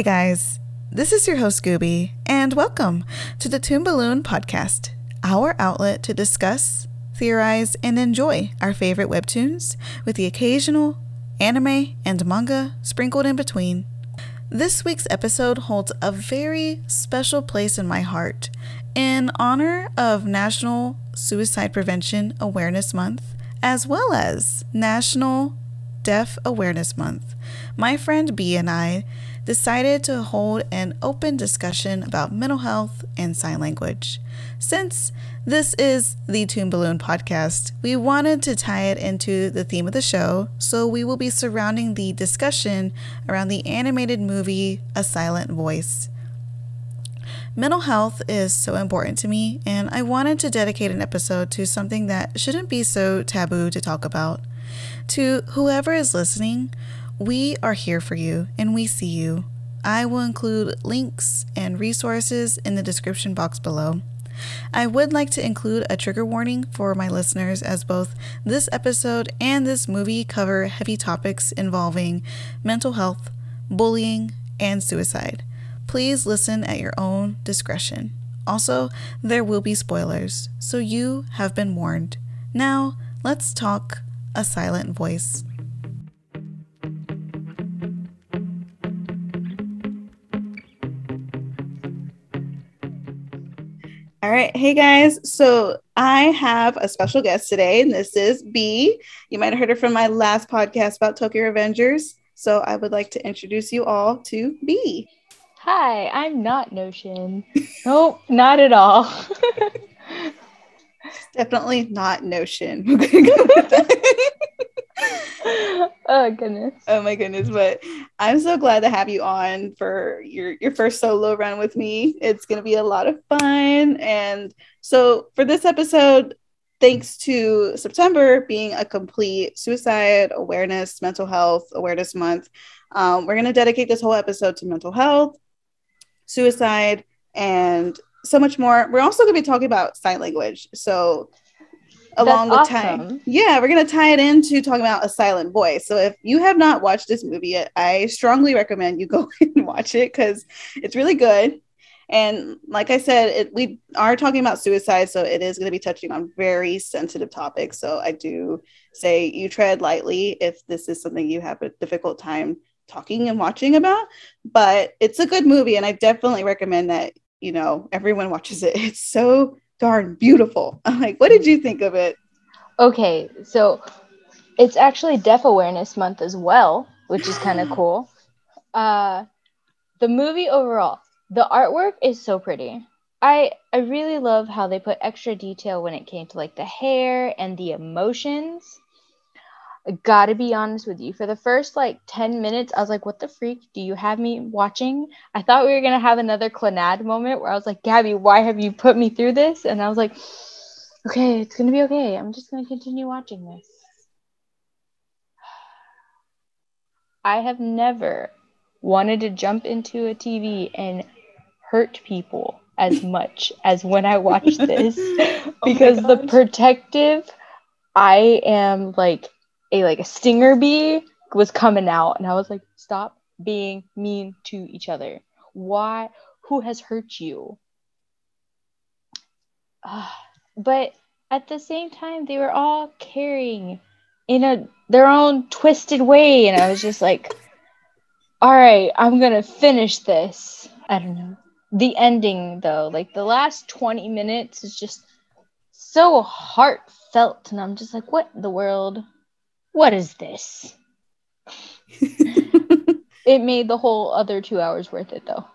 Hey guys, this is your host Gooby, and welcome to the Toon Balloon Podcast, our outlet to discuss, theorize, and enjoy our favorite webtoons with the occasional anime and manga sprinkled in between. This week's episode holds a very special place in my heart. In honor of National Suicide Prevention Awareness Month, as well as National Deaf Awareness Month, my friend B and I decided to hold an open discussion about mental health and sign language. Since this is the Toon Balloon podcast, we wanted to tie it into the theme of the show, so we will be surrounding the discussion around the animated movie A Silent Voice. Mental health is so important to me, and I wanted to dedicate an episode to something that shouldn't be so taboo to talk about. To whoever is listening, we are here for you and we see you. I will include links and resources in the description box below. I would like to include a trigger warning for my listeners as both this episode and this movie cover heavy topics involving mental health, bullying, and suicide. Please listen at your own discretion. Also, there will be spoilers, so you have been warned. Now, let's talk a silent voice. All right. Hey guys. So I have a special guest today, and this is B. You might have heard her from my last podcast about Tokyo Revengers. So I would like to introduce you all to B. Hi, I'm not Notion. nope, not at all. Definitely not Notion. oh goodness. Oh my goodness. But I'm so glad to have you on for your, your first solo run with me. It's gonna be a lot of fun. And so for this episode, thanks to September being a complete suicide awareness, mental health awareness month, um, we're gonna dedicate this whole episode to mental health, suicide, and so much more. We're also gonna be talking about sign language. So along That's the time. Yeah, we're gonna tie it into talking about a silent voice. So if you have not watched this movie yet, I strongly recommend you go and watch it because it's really good. And like I said, it, we are talking about suicide, so it is going to be touching on very sensitive topics. So I do say you tread lightly if this is something you have a difficult time talking and watching about. But it's a good movie, and I definitely recommend that you know everyone watches it. It's so darn beautiful. I'm like, what did you think of it? Okay, so it's actually Deaf Awareness Month as well, which is kind of cool. Uh, the movie overall, the artwork is so pretty. I I really love how they put extra detail when it came to like the hair and the emotions. I gotta be honest with you. For the first like 10 minutes, I was like, what the freak? Do you have me watching? I thought we were gonna have another Clannad moment where I was like, Gabby, why have you put me through this? And I was like, okay, it's gonna be okay. I'm just gonna continue watching this. I have never wanted to jump into a TV and hurt people as much as when I watched oh this because the protective I am like a like a stinger bee was coming out and I was like stop being mean to each other. Why who has hurt you? Ah, but at the same time they were all caring in a their own twisted way and I was just like all right, I'm to finish this. I don't know. The ending though, like the last 20 minutes is just so heartfelt and I'm just like what the world? What is this? It made the whole other 2 hours worth it though.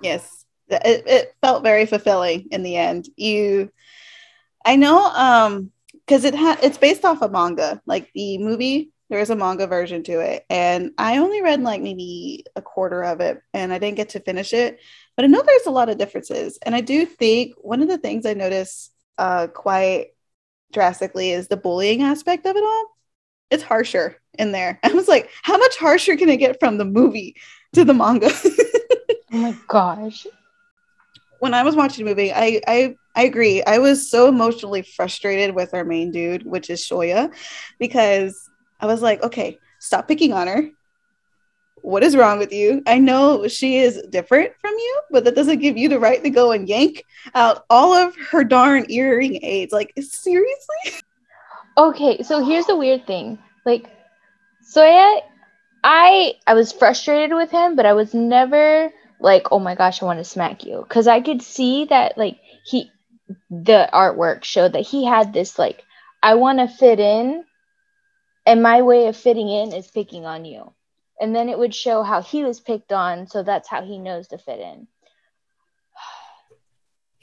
yes, it, it felt very fulfilling in the end. You, I know, um, because it had it's based off a manga. Like the movie, there is a manga version to it, and I only read like maybe a quarter of it, and I didn't get to finish it. But I know there's a lot of differences, and I do think one of the things I noticed uh, quite drastically is the bullying aspect of it all. It's harsher in there. I was like, how much harsher can it get from the movie to the manga? Oh my gosh. when I was watching the movie, I I I agree. I was so emotionally frustrated with our main dude, which is Shoya, because I was like, okay, stop picking on her. what is wrong with you? I know she is different from you, but that doesn't give you the right to go and yank out all of her darn hearing aids. Like, seriously? Okay, so here's the weird thing. Like, Shoya, I I was frustrated with him, but I was never like, oh my gosh, I want to smack you. Cause I could see that like he the artwork showed that he had this like, I want to fit in, and my way of fitting in is picking on you and then it would show how he was picked on so that's how he knows to fit in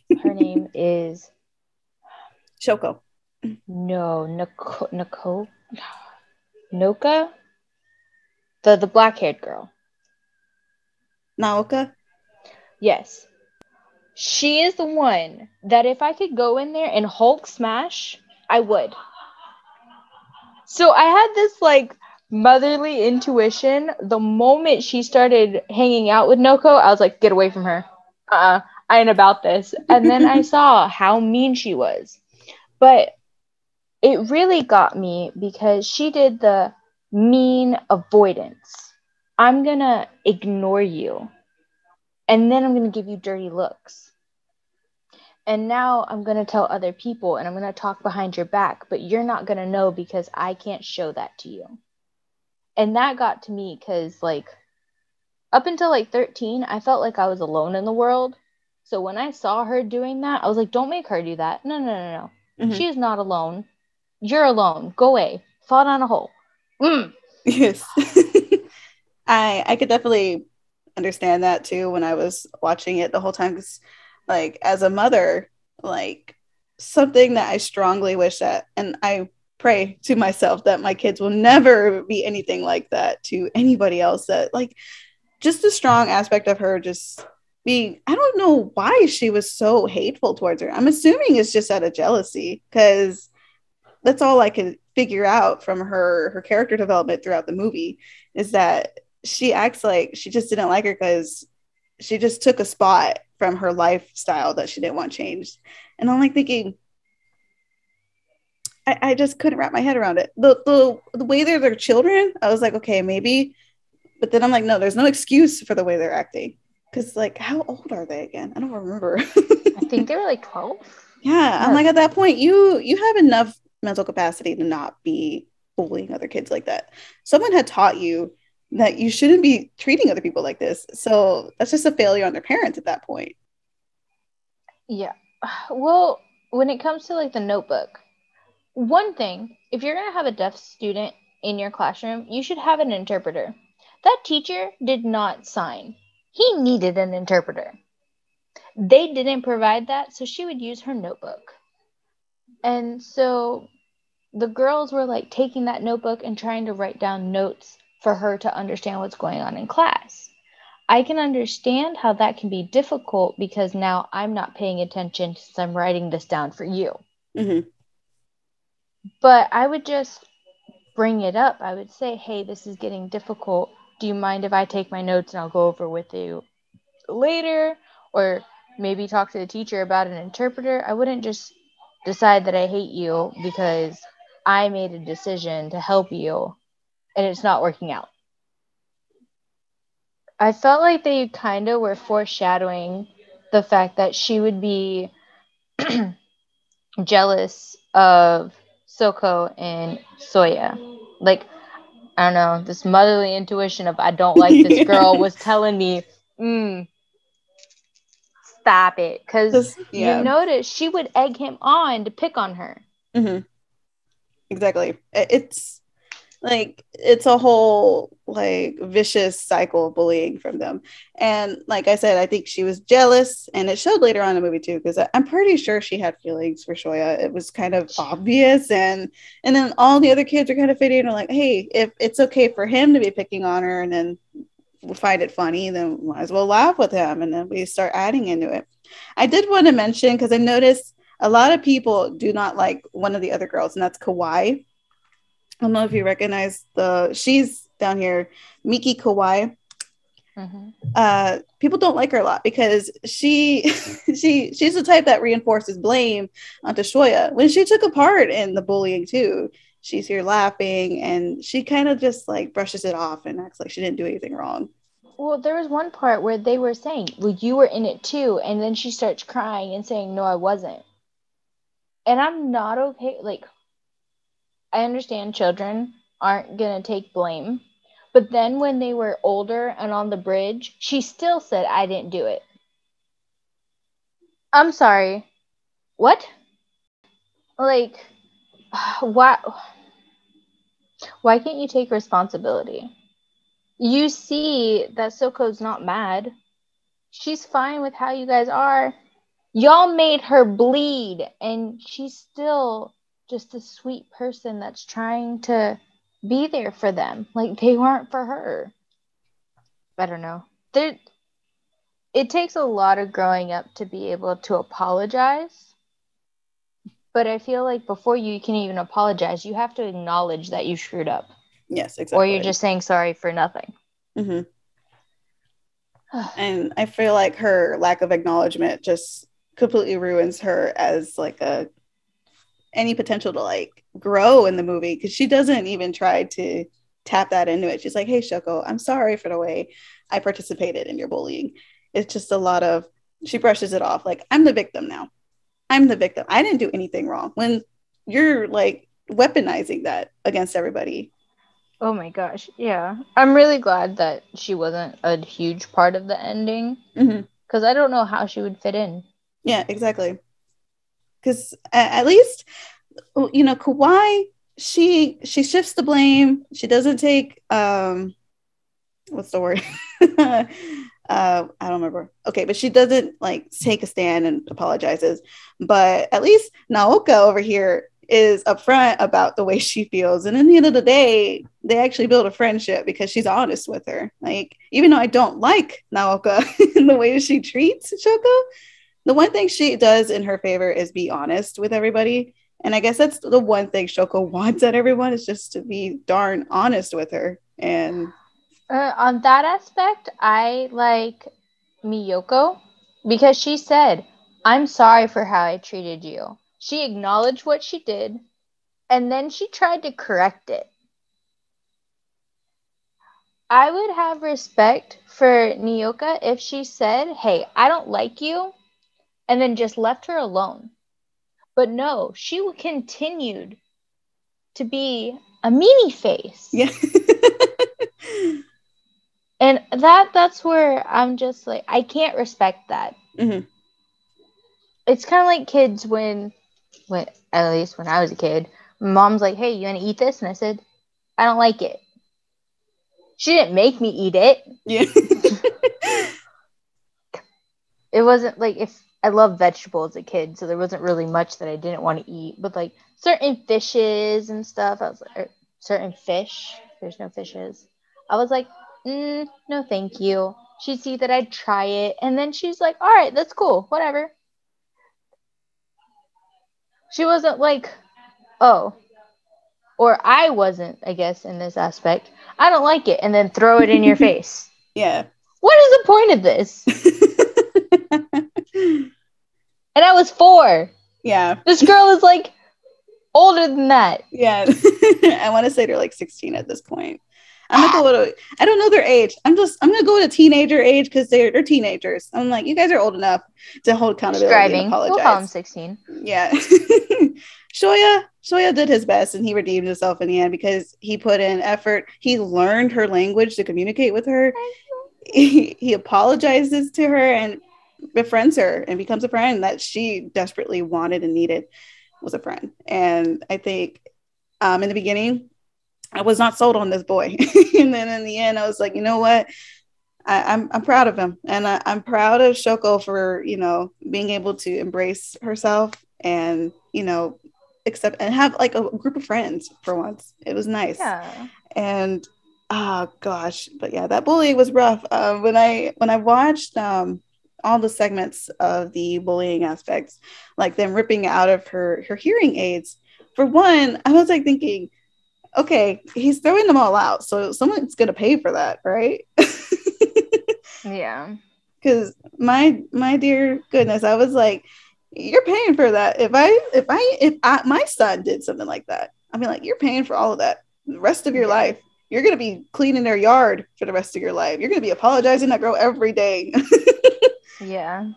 her name is shoko no Nicole, Nicole Noka the the black haired girl Naoka yes she is the one that if I could go in there and Hulk smash I would so I had this like motherly intuition. The moment she started hanging out with Noko, I was like, get away from her. Uh uh I ain't about this. And then I saw how mean she was. But it really got me because she did the mean avoidance. I'm going to ignore you. And then I'm going to give you dirty looks. And now I'm going to tell other people and I'm going to talk behind your back, but you're not going to know because I can't show that to you and that got to me because like up until like 13 i felt like i was alone in the world so when i saw her doing that i was like don't make her do that no no no no mm-hmm. she is not alone you're alone. Go away. Fall down a hole. Mm. yes. I i could definitely understand that too when i was watching it the whole time because like as a mother like something that i strongly wish that and i pray to myself that my kids will never be anything like that to anybody else that like just the strong aspect of her just being i don't know why she was so hateful towards her. I'm assuming it's just out of jealousy because that's all i could figure out from her her character development throughout the movie is that she acts like she just didn't like her because she just took a spot from her lifestyle that she didn't want changed and i'm like thinking I, I just couldn't wrap my head around it. The, the the way they're their children, I was like, okay, maybe. But then I'm like, no, there's no excuse for the way they're acting. Because like, how old are they again? I don't remember. I think they were like 12. Yeah, I'm like at that point, you you have enough mental capacity to not be bullying other kids like that. Someone had taught you that you shouldn't be treating other people like this. So that's just a failure on their parents at that point. Yeah. Well, when it comes to like the notebook, one thing, if you're going to have a deaf student in your classroom, you should have an interpreter. That teacher did not sign. He needed an interpreter. They didn't provide that, so she would use her notebook. And so the girls were like taking that notebook and trying to write down notes for her to understand what's going on in class. I can understand how that can be difficult because now I'm not paying attention since I'm writing this down for you. Mm-hmm. But I would just bring it up. I would say, hey, this is getting difficult. Do you mind if I take my notes and I'll go over with you later? Or maybe talk to the teacher about an interpreter. I wouldn't just decide that I hate you because I made a decision to help you and it's not working out. I felt like they kind of were foreshadowing the fact that she would be jealous of Shoko and Shoya. Like, I don't know, this motherly intuition of I don't like this girl was telling me, mm, stop it. Because yeah. you notice she would egg him on to pick on her. Mm-hmm. Exactly. It's like it's a whole like vicious cycle of bullying from them and like i said i think she was jealous and it showed later on in the movie too because i'm pretty sure she had feelings for shoya it was kind of obvious and and then all the other kids are kind of fitting and like hey if it's okay for him to be picking on her and then find it funny then might as well laugh with him and then we start adding into it i did want to mention because i noticed a lot of people do not like one of the other girls and that's Kawai I don't know if you recognize the she's down here, Miki Kawai. Mm-hmm. Uh, people don't like her a lot because she she she's the type that reinforces blame onto Shoya when she took a part in the bullying too. She's here laughing and she kind of just like brushes it off and acts like she didn't do anything wrong. Well there was one part where they were saying well you were in it too and then she starts crying and saying no i wasn't. And i'm not okay like i understand children aren't going to take blame but then when they were older and on the bridge she still said i didn't do it. I'm sorry. What? Like why why can't you take responsibility? You see that Shoko's not mad. She's fine with how you guys are. Y'all made her bleed and she's still just a sweet person that's trying to be there for them. Like they weren't for her. I don't know. There it takes a lot of growing up to be able to apologize but I feel like before you can even apologize, you have to acknowledge that you screwed up. Yes, exactly. Or you're just saying sorry for nothing. Mm-hmm. and I feel like her lack of acknowledgement just completely ruins her as like a any potential to like grow in the movie because she doesn't even try to tap that into it. She's like, "Hey, Shoko, I'm sorry for the way I participated in your bullying." It's just a lot of she brushes it off like I'm the victim now. I'm the victim. I didn't do anything wrong. When you're like weaponizing that against everybody. Oh my gosh. Yeah. I'm really glad that she wasn't a huge part of the ending because mm-hmm. I don't know how she would fit in. Yeah, exactly. Because at least, you know, Kawai, she she shifts the blame. She doesn't take um, what's the word? uh, I don't remember. Okay, but she doesn't like take a stand and apologizes. But at least Naoka over here is upfront about the way she feels. And in the end of the day, they actually build a friendship because she's honest with her. Like, even though I don't like Naoka in the way she treats Shoko, the one thing she does in her favor is be honest with everybody. And I guess that's the one thing Shoko wants at everyone is just to be darn honest with her. And uh, on that aspect, I like Miyoko because she said, I'm sorry for how I treated you. She acknowledged what she did and then she tried to correct it. I would have respect for Naoka if she said, Hey, I don't like you, and then just left her alone. But no, she continued to be a meanie face. Yeah. and that that's where i'm just like i can't respect that. Mm-hmm. it's kind of like kids when when at least when i was a kid mom's like hey you want to eat this? And i said i don't like it. She didn't make me eat it. Yeah. It wasn't like if i loved vegetables as a kid so there wasn't really much that i didn't want to eat but like certain fishes and stuff i was like certain fish there's no fishes. I was like mm, no, thank you. She'd see that I'd try it. And then she's like, all right, that's cool. Whatever. She wasn't like, oh, or I wasn't, I guess, in this aspect. I don't like it. And then throw it in your face. Yeah. What is the point of this? and I was four. Yeah. This girl is like older than that. Yeah. I want to say they're like 16 at this point. I'm gonna go with a, I don't know their age. I'm just I'm gonna go with a teenager age because they're they're teenagers. I'm like, you guys are old enough to hold accountability Driving. apologize. We'll call him 16. Yeah. Shoya Shoya did his best and he redeemed himself in the end because he put in effort. He learned her language to communicate with her. He, he apologizes to her and befriends her and becomes a friend that she desperately wanted and needed was a friend. And I think um, in the beginning, I was not sold on this boy. and then in the end, I was like, you know what? I, am I'm, I'm proud of him. And I, I'm proud of Shoko for, you know, being able to embrace herself and, you know, accept and have like a group of friends for once. It was nice. Yeah. And oh gosh, but yeah, that bullying was rough. Uh, when I when I watched um all the segments of the bullying aspects, like them ripping out of her her hearing aids. For one, I was like thinking, okay, he's throwing them all out. So someone's to pay for that, right? yeah. Cuz my my dear goodness, I was like you're paying for that. If I if I if I, my son did something like that, I mean, like, you're paying for all of that the rest of your yeah. life. You're to be cleaning their yard for the rest of your life. You're to be apologizing that girl every day. yeah.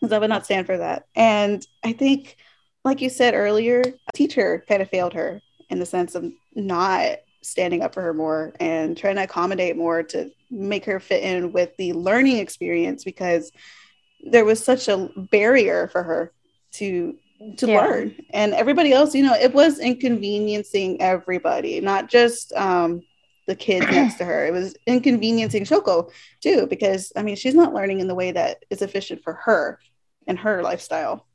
Because I would not stand for that. And I think, like you said earlier, a teacher kind of failed her in the sense of not standing up for her more and trying to accommodate more to make her fit in with the learning experience because there was such a barrier for her to to yeah. learn. And everybody else you know it was inconveniencing everybody not just um the kids next to her. It was inconveniencing shoko too because i mean she's not learning in the way that is efficient for her and her lifestyle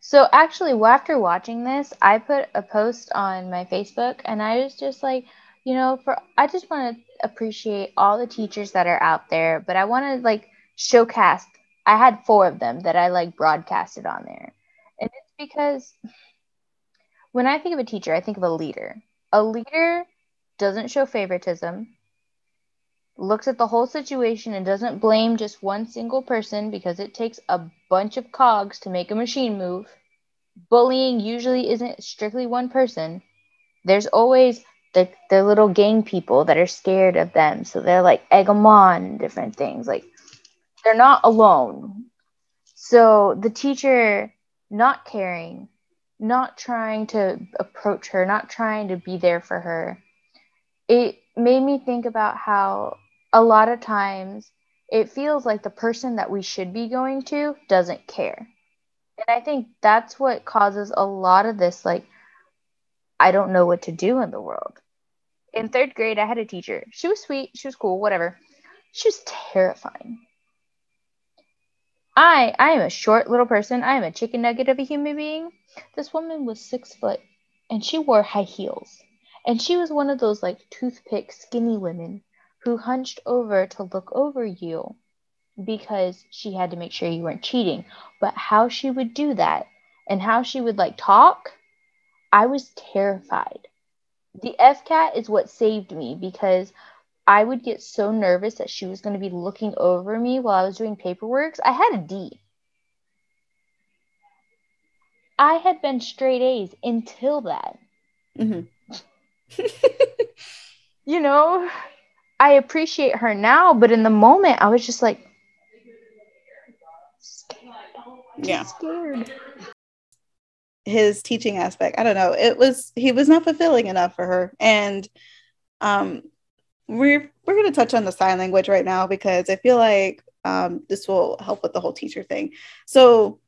so actually after watching this i put a post on my facebook and i was just like you know for i just want to appreciate all the teachers that are out there but i want to like showcast i had four of them that i like broadcasted on there. And it's because when i think of a teacher i think of a leader. A leader doesn't show favoritism looks at the whole situation and doesn't blame just one single person because it takes a bunch of cogs to make a machine move bullying usually isn't strictly one person there's always the, the little gang people that are scared of them. So they're like egg them on different things. Like they're not alone. So the teacher not caring, not trying to approach her, not trying to be there for her, it made me think about how a lot of times it feels like the person that we should be going to doesn't care. And I think that's what causes a lot of this like I don't know what to do in the world. In third grade, I had a teacher. She was sweet, she was cool, whatever. She was terrifying. I I am a short little person. I am a chicken nugget of a human being. This woman was six foot and she wore high heels. And she was one of those like toothpick skinny women who hunched over to look over you because she had to make sure you weren't cheating. But how she would do that and how she would like talk I was terrified. The FCAT is what saved me because I would get so nervous that she was going to be looking over me while I was doing paperwork. I had a D. I had been straight A's until that. Mm-hmm. you know, I appreciate her now, but in the moment, I was just like, scared. Yeah. Scared his teaching aspect. I don't know. It was he was not fulfilling enough for her. And um we're we're gonna touch on the sign language right now because I feel like um this will help with the whole teacher thing. So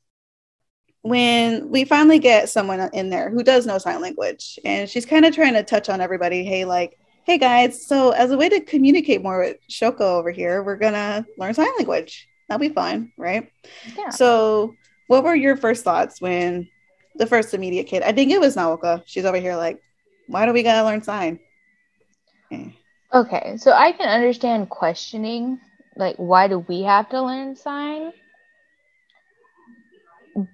when we finally get someone in there who does know sign language and she's kind of trying to touch on everybody, hey, like, hey guys, so as a way to communicate more with Shoko over here, we're gonna learn sign language. That'll be fine, right? Yeah. So what were your first thoughts when the first immediate kid. I think it was Naoka. She's over here like, why do we gotta learn sign? Okay. okay, so I can understand questioning, like, why do we have to learn sign?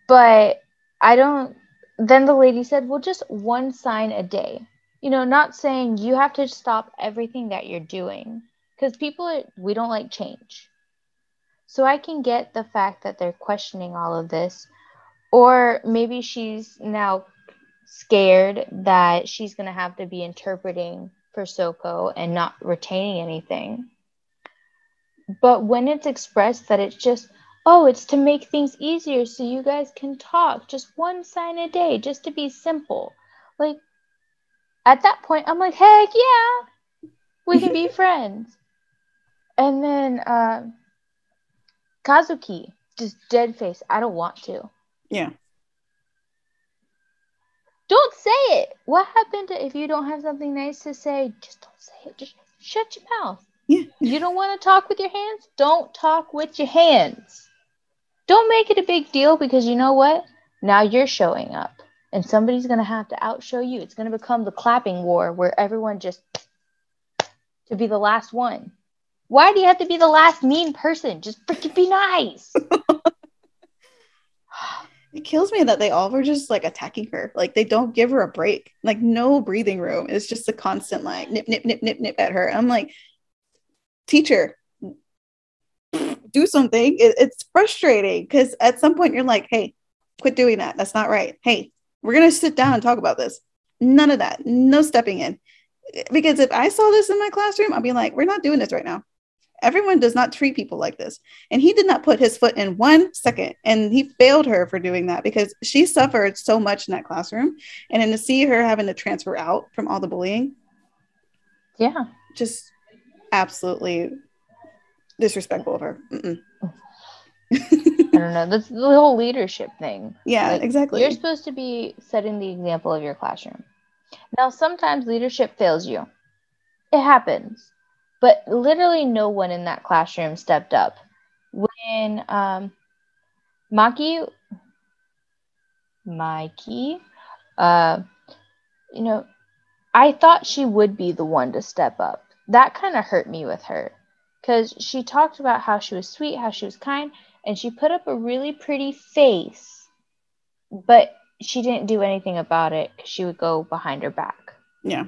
But I don't. Then the lady said, well, just one sign a day. You know, not saying you have to stop everything that you're doing because people, we don't like change. So I can get the fact that they're questioning all of this or maybe she's now scared that she's going to have to be interpreting for Shoko and not retaining anything. But when it's expressed that it's just, oh, it's to make things easier so you guys can talk, just one sign a day, just to be simple. Like, at that point, I'm like, heck yeah, we can be friends. And then uh, Kazuki, just dead face, I don't want to. Yeah. Don't say it. What happened to if you don't have something nice to say? Just don't say it. Just shut your mouth. Yeah. You don't want to talk with your hands? Don't talk with your hands. Don't make it a big deal because you know what? Now you're showing up and somebody's going to have to outshow you. It's going to become the clapping war where everyone just to be the last one. Why do you have to be the last mean person? Just freaking be nice. it kills me that they all were just like attacking her. Like they don't give her a break. Like no breathing room. It's just a constant like nip, nip, nip, nip, nip at her. I'm like, teacher, do something. It, it's frustrating because at some point you're like, hey, quit doing that. That's not right. Hey, we're gonna sit down and talk about this. None of that. No stepping in. Because if I saw this in my classroom, I'd be like, we're not doing this right now. Everyone does not treat people like this. And he did not put his foot in one second. And he failed her for doing that because she suffered so much in that classroom. And then to see her having to transfer out from all the bullying. Yeah. Just absolutely disrespectful of her. I don't know. That's the whole leadership thing. Yeah, like, exactly. You're supposed to be setting the example of your classroom. Now, sometimes leadership fails you. It happens. But literally no one in that classroom stepped up. When um, Maki, Mikey, uh, you know, I thought she would be the one to step up. That kind of hurt me with her because she talked about how she was sweet, how she was kind, and she put up a really pretty face, but she didn't do anything about it because she would go behind her back. Yeah.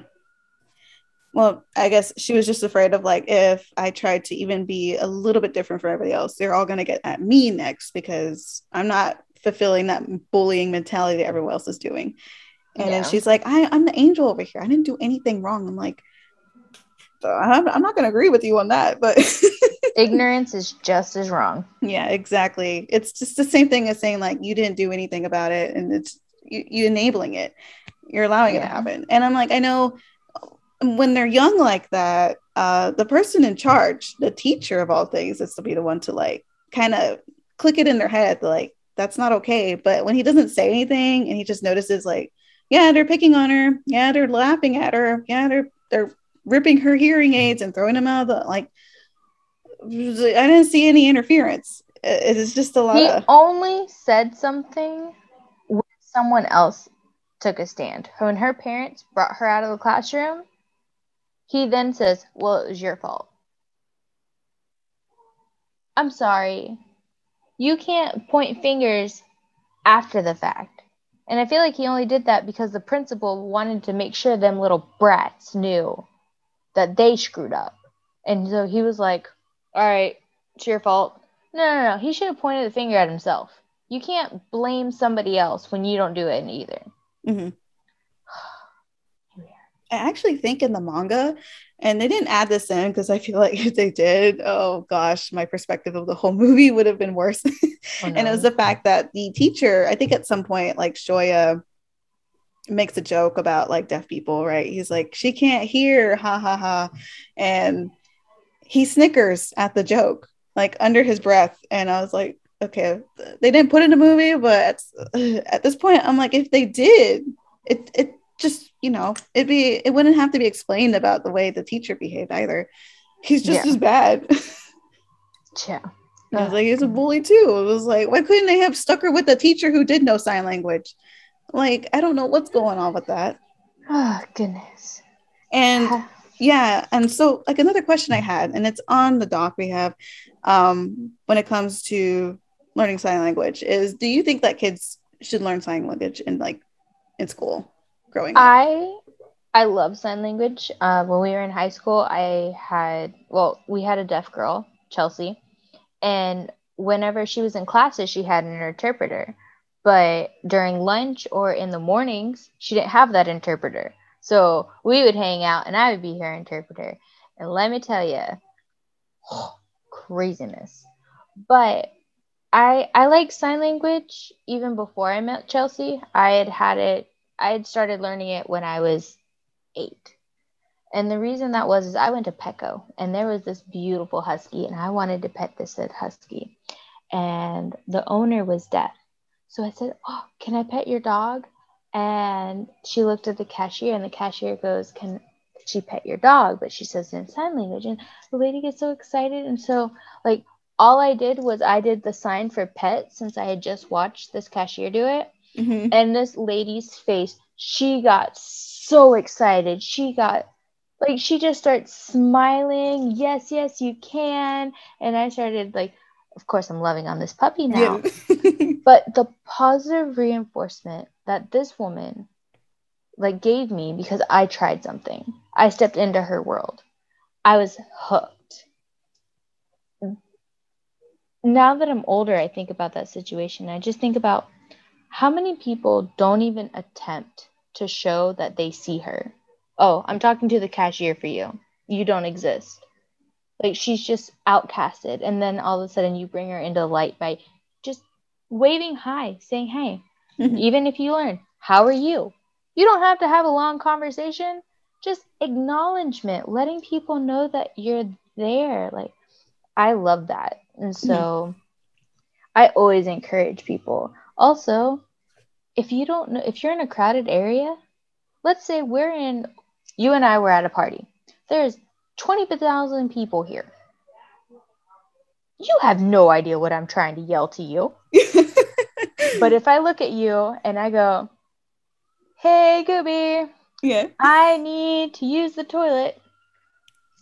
Well, I guess she was just afraid of like if I tried to even be a little bit different from everybody else, they're all going to get at me next because I'm not fulfilling that bullying mentality that everyone else is doing. And yeah. then she's like, I, I'm the angel over here. I didn't do anything wrong. I'm like, I'm, I'm not going to agree with you on that, but ignorance is just as wrong. Yeah, exactly. It's just the same thing as saying like you didn't do anything about it, and it's you, you enabling it. You're allowing yeah. it to happen. And I'm like, I know when they're young like that, uh, the person in charge, the teacher of all things, is to be the one to like kind of click it in their head, like that's not okay. But when he doesn't say anything and he just notices like, yeah, they're picking on her, yeah, they're laughing at her, yeah, they're they're ripping her hearing aids and throwing them out of the like I didn't see any interference. It is just a lot. He of... only said something when someone else took a stand. When her parents brought her out of the classroom, he then says, "Well, it was your fault." I'm sorry. You can't point fingers after the fact. And I feel like he only did that because the principal wanted to make sure them little brats knew that they screwed up. And so he was like, all right, it's your fault. No, no, no. He should have pointed the finger at himself. You can't blame somebody else when you don't do it either. Mm-hmm. I actually think in the manga, and they didn't add this in because I feel like if they did, oh gosh, my perspective of the whole movie would have been worse. oh, no. And it was the fact that the teacher, I think at some point, like Shoya makes a joke about like deaf people, right? He's like, she can't hear, ha ha ha. And he snickers at the joke, like under his breath. And I was like, okay, they didn't put in a movie, but at this point, I'm like, if they did, it it just you know, it'd be it wouldn't have to be explained about the way the teacher behaved either. He's just yeah. as bad. yeah. I was like, he's a bully too. It was like, why couldn't they have stuck her with a teacher who did know sign language? Like, I don't know what's going on with that. Oh goodness. And yeah and so like another question i had and it's on the doc we have um, when it comes to learning sign language is do you think that kids should learn sign language in like in school growing up? i i love sign language uh, when we were in high school i had well we had a deaf girl chelsea and whenever she was in classes she had an interpreter but during lunch or in the mornings she didn't have that interpreter so we would hang out and I would be her interpreter. And let me tell you, craziness. But I I like sign language even before I met Chelsea. I had had it I had started learning it when I was 8. And the reason that was is I went to Petco and there was this beautiful husky and I wanted to pet this husky. And the owner was deaf. So I said, "Oh, can I pet your dog?" And she looked at the cashier, and the cashier goes, Can she pet your dog? But she says in sign language. And the lady gets so excited. And so, like, all I did was I did the sign for pet since I had just watched this cashier do it. Mm-hmm. And this lady's face, she got so excited. She got like she just starts smiling. Yes, yes, you can. And I started like, of course, I'm loving on this puppy now. Yeah. but the positive reinforcement that this woman like gave me because I tried something. I stepped into her world. I was hooked. Now that I'm older, I think about that situation. I just think about how many people don't even attempt to show that they see her. Oh, I'm talking to the cashier for you. You don't exist. Like she's just outcasted. And then all of a sudden you bring her into light by just waving hi, saying, hey, even if you learn, how are you? You don't have to have a long conversation. Just acknowledgement, letting people know that you're there. Like, I love that. And so mm-hmm. I always encourage people. Also, if you don't know, if you're in a crowded area, let's say we're in, you and I were at a party. There's 20,000 people here. You have no idea what I'm trying to yell to you. but if I look at you and I go, hey, Gooby, yeah, I need to use the toilet,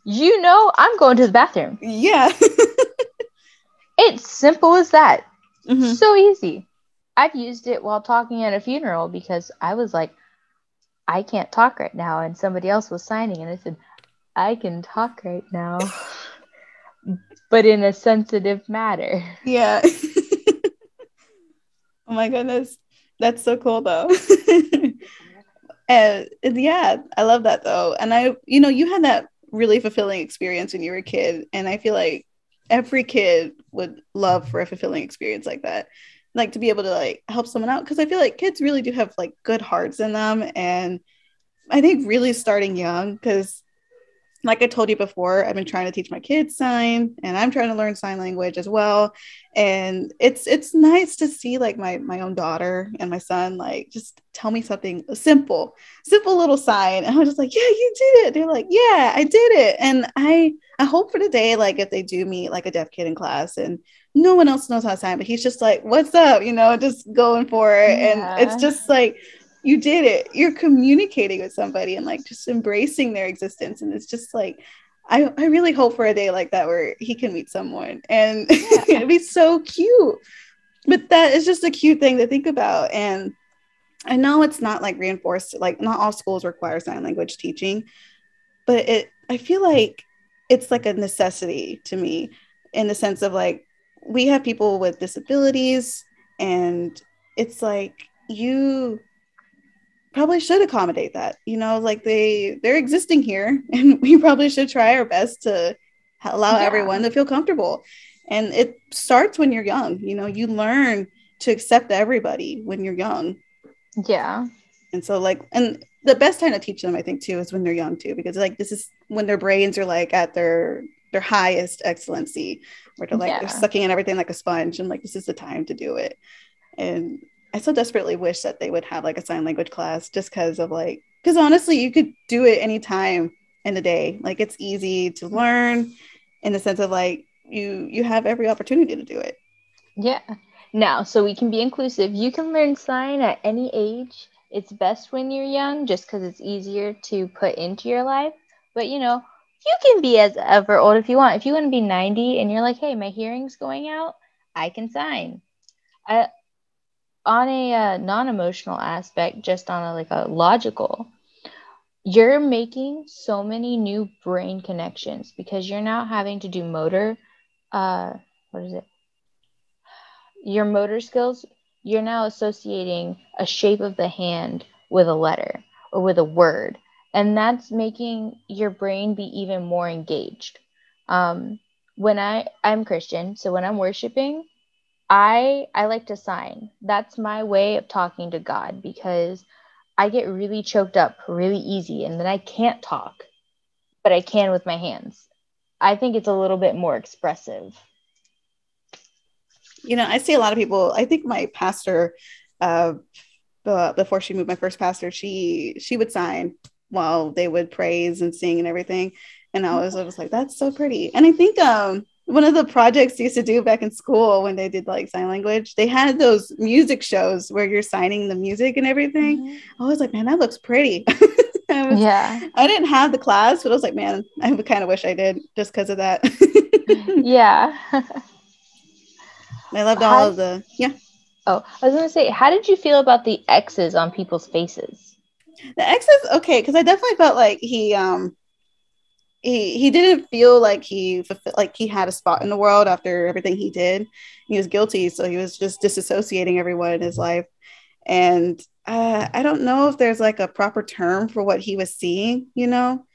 you know I'm going to the bathroom. Yeah. it's simple as that. Mm-hmm. So easy. I've used it while talking at a funeral because I was like, I can't talk right now. And somebody else was signing, and I said, I can talk right now, but in a sensitive matter. Yeah. oh my goodness. That's so cool, though. and yeah, I love that, though. And I, you know, you had that really fulfilling experience when you were a kid. And I feel like every kid would love for a fulfilling experience like that like to be able to like help someone out because i feel like kids really do have like good hearts in them and i think really starting young because like I told you before, I've been trying to teach my kids sign and I'm trying to learn sign language as well. And it's it's nice to see like my my own daughter and my son like just tell me something simple, simple little sign. And I was just like, Yeah, you did it. They're like, Yeah, I did it. And I I hope for the day, like if they do meet like a deaf kid in class and no one else knows how to sign, but he's just like, What's up? You know, just going for it. Yeah. And it's just like you did it. You're communicating with somebody and like just embracing their existence. And it's just like I, I really hope for a day like that where he can meet someone and it'd be so cute. But that is just a cute thing to think about. And i know it's not like reinforced like not all schools require sign language teaching but it i feel like it's like a necessity to me in the sense of like we have people with disabilities and it's like you probably should accommodate that you know like they they're existing here and we probably should try our best to allow yeah. everyone to feel comfortable and it starts when you're young you know you learn to accept everybody when you're young yeah and so like and the best time to teach them i think too is when they're young too because like this is when their brains are like at their their highest excellency where they're like yeah. they're sucking in everything like a sponge and like this is the time to do it and I so desperately wish that they would have like a sign language class just because of like, because honestly, you could do it anytime in the day. Like it's easy to learn in the sense of like you you have every opportunity to do it. Yeah. Now, so we can be inclusive. You can learn sign at any age. It's best when you're young just because it's easier to put into your life. But you know, you can be as ever old if you want. If you want to be 90 and you're like, hey, my hearing's going out, I can sign. I, on a uh, non-emotional aspect just on a like a logical you're making so many new brain connections because you're now having to do motor uh what is it? Your motor skills you're now associating a shape of the hand with a letter or with a word and that's making your brain be even more engaged. Um when i i'm christian so when i'm worshiping I I like to sign. That's my way of talking to God because I get really choked up really easy and then I can't talk, but I can with my hands. I think it's a little bit more expressive. You know, I see a lot of people. I think my pastor, uh, before she moved, my first pastor, she she would sign while they would praise and sing and everything, and I was I was like, that's so pretty. And I think um one of the projects used to do back in school when they did like sign language, they had those music shows where you're signing the music and everything. Mm-hmm. I was like, man, that looks pretty. I was, yeah. I didn't have the class, but I was like, man, I kind of wish I did just because of that. yeah. I loved all of the, yeah. Oh, I was going to say, how did you feel about the X's on people's faces? The X's, okay, because I definitely felt like he, um, he he didn't feel like he like he had a spot in the world after everything he did. He was guilty, so he was just disassociating everyone in his life. And uh, I don't know if there's like a proper term for what he was seeing, you know.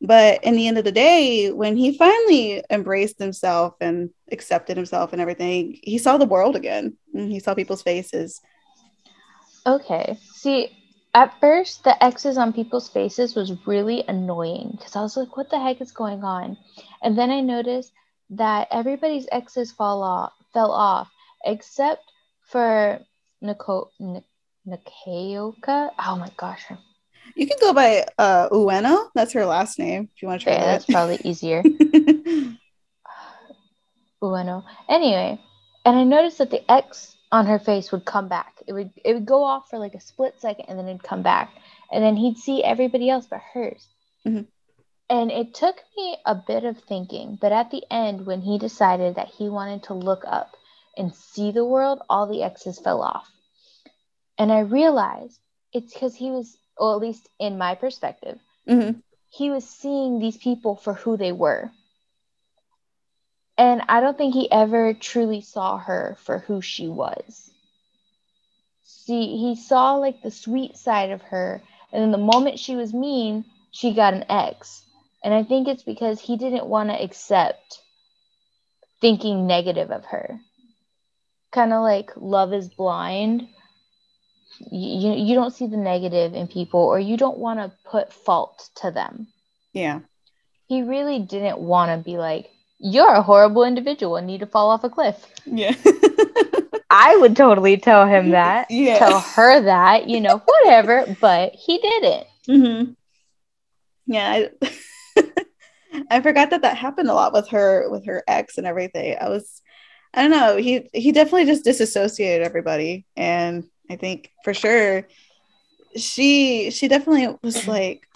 But in the end of the day, when he finally embraced himself and accepted himself and everything, he saw the world again. He saw people's faces. Okay. See, at first, the X's on people's faces was really annoying because I was like, what the heck is going on? And then I noticed that everybody's X's fall off, fell off, except for Nicole. N-. Oh my gosh. You can go by uh, Ueno. That's her last name if you want to try Okay, that. that's probably easier. Ueno. Anyway, and I noticed that the X on her face would come back. It would it would go off for like a split second and then it'd come back. And then he'd see everybody else but hers. Mhm. And it took me a bit of thinking, but at the end, when he decided that he wanted to look up and see the world, all the X's fell off. And I realized it's because he was, or at least in my perspective, Mhm. he was seeing these people for who they were. And I don't think he ever truly saw her for who she was. See, he saw like the sweet side of her, and then the moment she was mean, she got an X. And I think it's because he didn't want to accept thinking negative of her. Kind of like love is blind. You, you don't see the negative in people, or you don't want to put fault to them Yeah. he really didn't want to be like, you're a horrible individual and need to fall off a cliff. Yeah. I would totally tell him that, Yeah. tell her that, you know, whatever, but he didn't. hmm Yeah, I, I forgot that that happened a lot with her with her ex and everything. I was, I don't know. He he definitely just disassociated everybody, and I think for sure, she she definitely was like,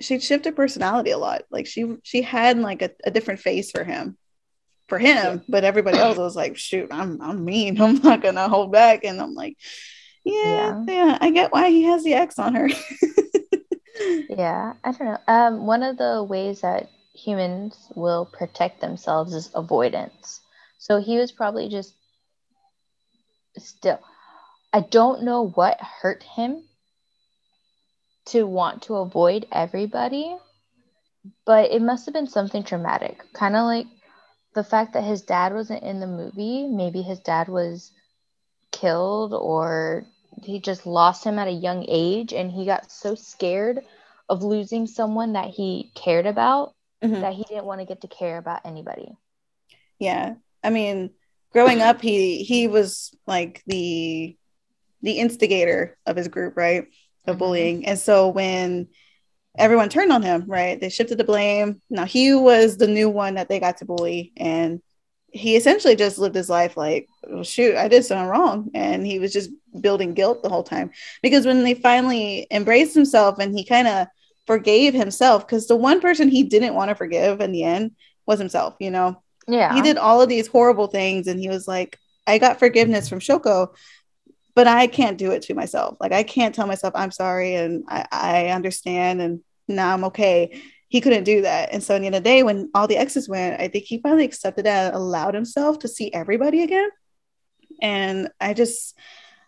she shifted personality a lot. Like she she had like a, a different face for him, for him, but everybody else was like, shoot, I'm I'm mean. I'm not gonna hold back, and I'm like, yeah, yeah, I get why he has the X on her. Yeah, I don't know. Um, one of the ways that humans will protect themselves is avoidance. So he was probably just still. I don't know what hurt him to want to avoid everybody, but it must have been something traumatic. Kind of like the fact that his dad wasn't in the movie. Maybe his dad was killed or he just lost him at a young age and he got so scared of losing someone that he cared about Mhm. that he didn't want to get to care about anybody. yeah i mean growing up he he was like the the instigator of his group right of Mhm. bullying. And so when everyone turned on him right they shifted the blame. Now he was the new one that they got to bully and he essentially just lived his life like well, shoot i did something wrong. And he was just building guilt the whole time. Because when they finally embraced himself and he kind of forgave himself because the one person he didn't want to forgive in the end was himself you know? Yeah. he did all of these horrible things and he was like i got forgiveness from shoko but i can't do it to myself like i can't tell myself i'm sorry and i, I understand and now i'm okay he couldn't do that and so in the end of the day when all the exes went i think he finally accepted that and allowed himself to see everybody again and i just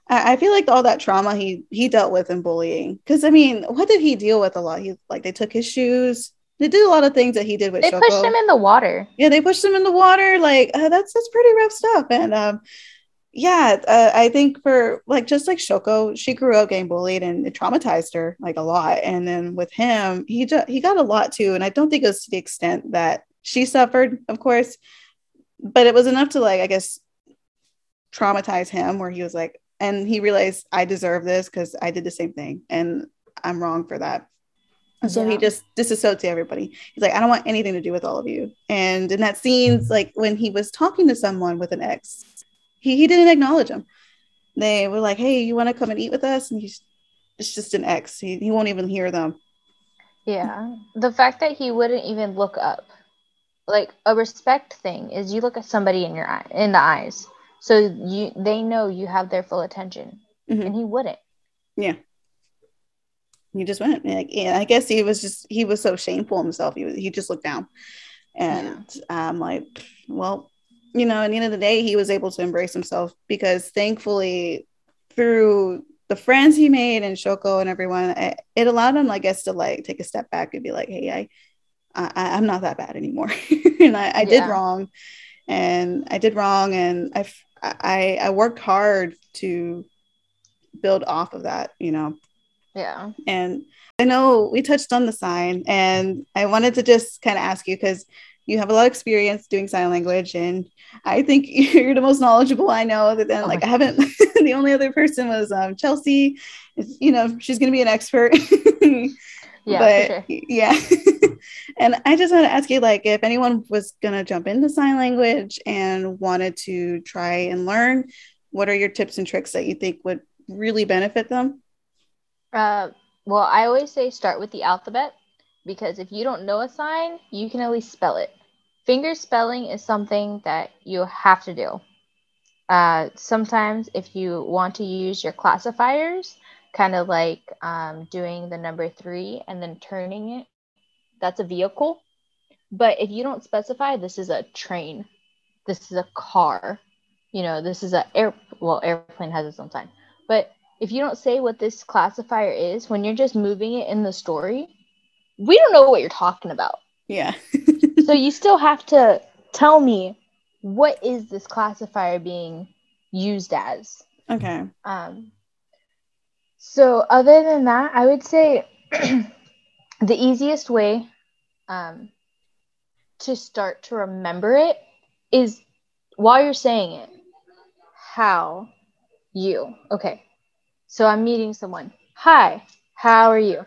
I I feel like all that trauma he he dealt with in bullying. Because I mean, what did he deal with a lot? He like they took his shoes. They did a lot of things that he did with they Shoko pushed him in the water. yeah they pushed him in the water like uh, that's that's pretty rough stuff and um yeah uh, i think for like just like shoko she grew up getting bullied and it traumatized her like a lot. And then with him he ju- he got a lot too. And i don't think it was to the extent that she suffered of course but it was enough to like i guess traumatize him where he was like and he realized i deserve this because i did the same thing and i'm wrong for that. And so he just disassociated everybody. He's like, I don't want anything to do with all of you. And in that scenes, like when he was talking to someone with an ex, he, he didn't acknowledge him. They were like, Hey, you want to come and eat with us? And he's it's just an ex. He, he won't even hear them. Yeah. The fact that he wouldn't even look up. Like a respect thing is you look at somebody in your eye in the eyes. So you they know you have their full attention. Mhm. And he wouldn't. Yeah. He just went. Like, yeah, I guess he was just he was so shameful himself. He was, he just looked down. And I'm like, well, you know, at the end of the day, he was able to embrace himself because thankfully through the friends he made and Shoko and everyone, it, it allowed him, I guess, to like take a step back and be like, hey, I, I I'm not that bad anymore, and I, I yeah. did wrong, and I did wrong, and I I I worked hard to build off of that, you know. Yeah. And I know we touched on the sign, and I wanted to just kind of ask you because you have a lot of experience doing sign language, and I think you're the most knowledgeable I know. That then, like, I haven't. the only other person was um, Chelsea. You know, she's going to be an expert. yeah, but sure. yeah. and I just want to ask you, like, if anyone was going to jump into sign language and wanted to try and learn, what are your tips and tricks that you think would really benefit them? Uh, well, I always say start with the alphabet because if you don't know a sign, you can at least spell it. Finger spelling is something that you have to do. Uh, sometimes, if you want to use your classifiers, kind of like um, doing the number three and then turning it, that's a vehicle. But if you don't specify, this is a train, this is a car, you know, this is a air. Well, airplane has its own sign, but if you don't say what this classifier is when you're just moving it in the story, we don't know what you're talking about. Yeah. so you still have to tell me what is this classifier being used as. Okay. Um so other than that, I would say the easiest way um to start to remember it is while you're saying it. How you. Okay. So I'm meeting someone. Hi, how are you?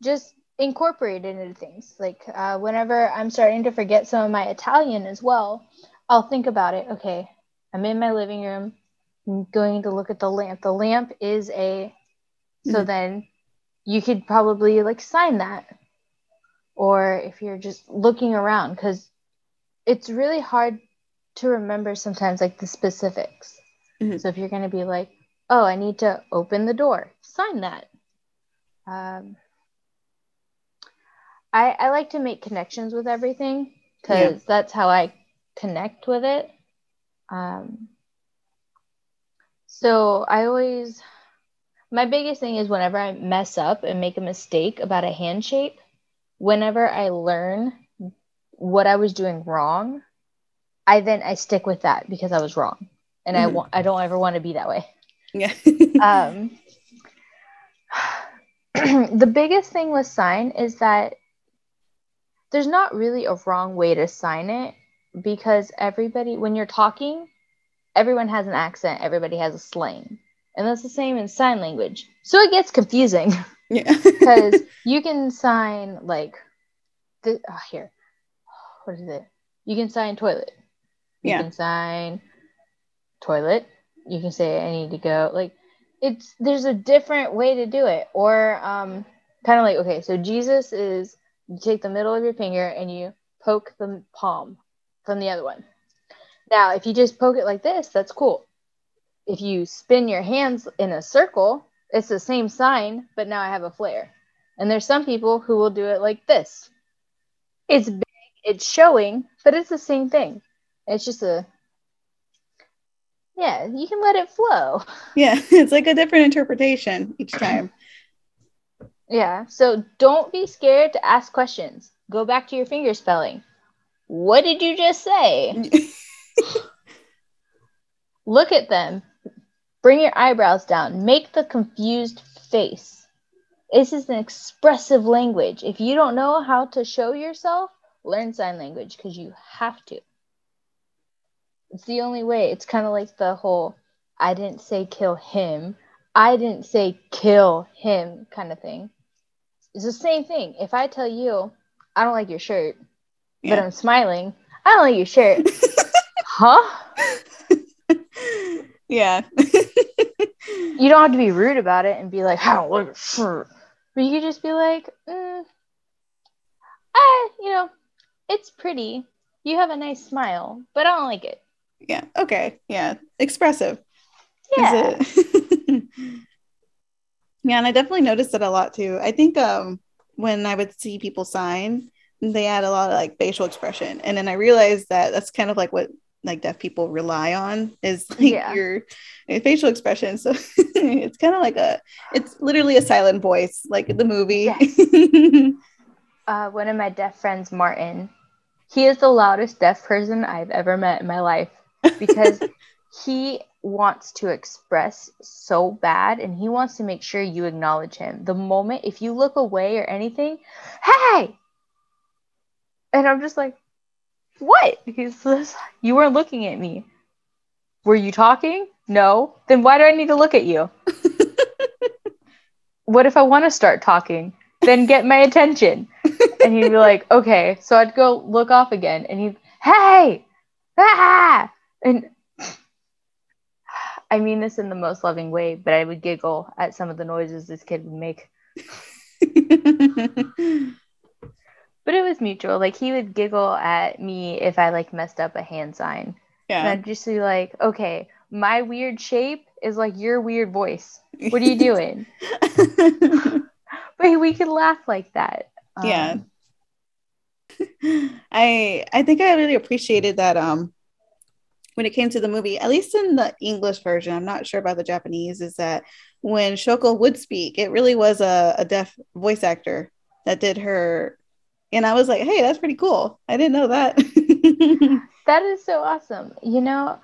Just incorporate it into things. Like uh, whenever I'm starting to forget some of my Italian as well, I'll think about it. Okay, I'm in my living room. I'm going to look at the lamp. The lamp is a. So mm-hmm. then you could probably like sign that. Or if you're just looking around, because it's really hard to remember sometimes like the specifics. Mm-hmm. So if you're going to be like, oh, I need to open the door, sign that. Um, I, I like to make connections with everything because yeah. that's how I connect with it. Um, so I always, my biggest thing is whenever I mess up and make a mistake about a hand shape, whenever I learn what I was doing wrong, I then I stick with that because I was wrong, and mm-hmm. I want I don't ever want to be that way. Yeah. um, the biggest thing with sign is that there's not really a wrong way to sign it because everybody, when you're talking, everyone has an accent, everybody has a slang. And that's the same in sign language. So it gets confusing. Yeah. Because you can sign like, the, oh, here, what is it? You can sign toilet. You yeah. can sign toilet you can say I need to go. Like it's there's a different way to do it. Or um kind of like okay, so Jesus is you take the middle of your finger and you poke the palm from the other one. Now, if you just poke it like this, that's cool. If you spin your hands in a circle, it's the same sign, but now I have a flare. And there's some people who will do it like this. It's big, it's showing, but it's the same thing. It's just a yeah, you can let it flow. Yeah, it's like a different interpretation each time. Yeah, so don't be scared to ask questions. Go back to your finger spelling. What did you just say? Look at them. Bring your eyebrows down. Make the confused face. This is an expressive language. If you don't know how to show yourself, learn sign language because you have to. It's the only way. It's kind of like the whole I didn't say kill him. I didn't say kill him kind of thing. It's the same thing. If I tell you I don't like your shirt, yeah. but I'm smiling, I don't like your shirt. huh? Yeah. you don't have to be rude about it and be like, I don't like your shirt. But you could just be like, mm, I, you know, it's pretty. You have a nice smile, but I don't like it yeah okay yeah expressive yeah yeah and i definitely noticed it a lot too i think um when i would see people sign they had a lot of like facial expression and then i realized that that's kind of like what like deaf people rely on is like Yeah. your, your facial expression. So it's kind of like a, it's literally a silent voice, like the movie. uh, one of my deaf friends, Martin, he is the loudest deaf person I've ever met in my life because he wants to express so bad and he wants to make sure you acknowledge him. The moment if you look away or anything, hey! And I'm just like, what? He's just, you weren't looking at me. Were you talking? No. Then why do I need to look at you? what if I want to start talking? Then get my attention. And he'd be like, okay. So I'd go look off again and he'd, hey! Ah! And I mean this in the most loving way, but I would giggle at some of the noises this kid would make. But it was mutual. Like he would giggle at me if I like messed up a hand sign. And yeah. I'd just be like, okay, my weird shape is like your weird voice. What are you doing? but we could laugh like that. Yeah. Um, I I think I really appreciated that um when it came to the movie, at least in the English version, I'm not sure about the Japanese, is that when Shoko would speak, it really was a, a deaf voice actor that did her. And I was like, hey, that's pretty cool. I didn't know that. That is so awesome. You know,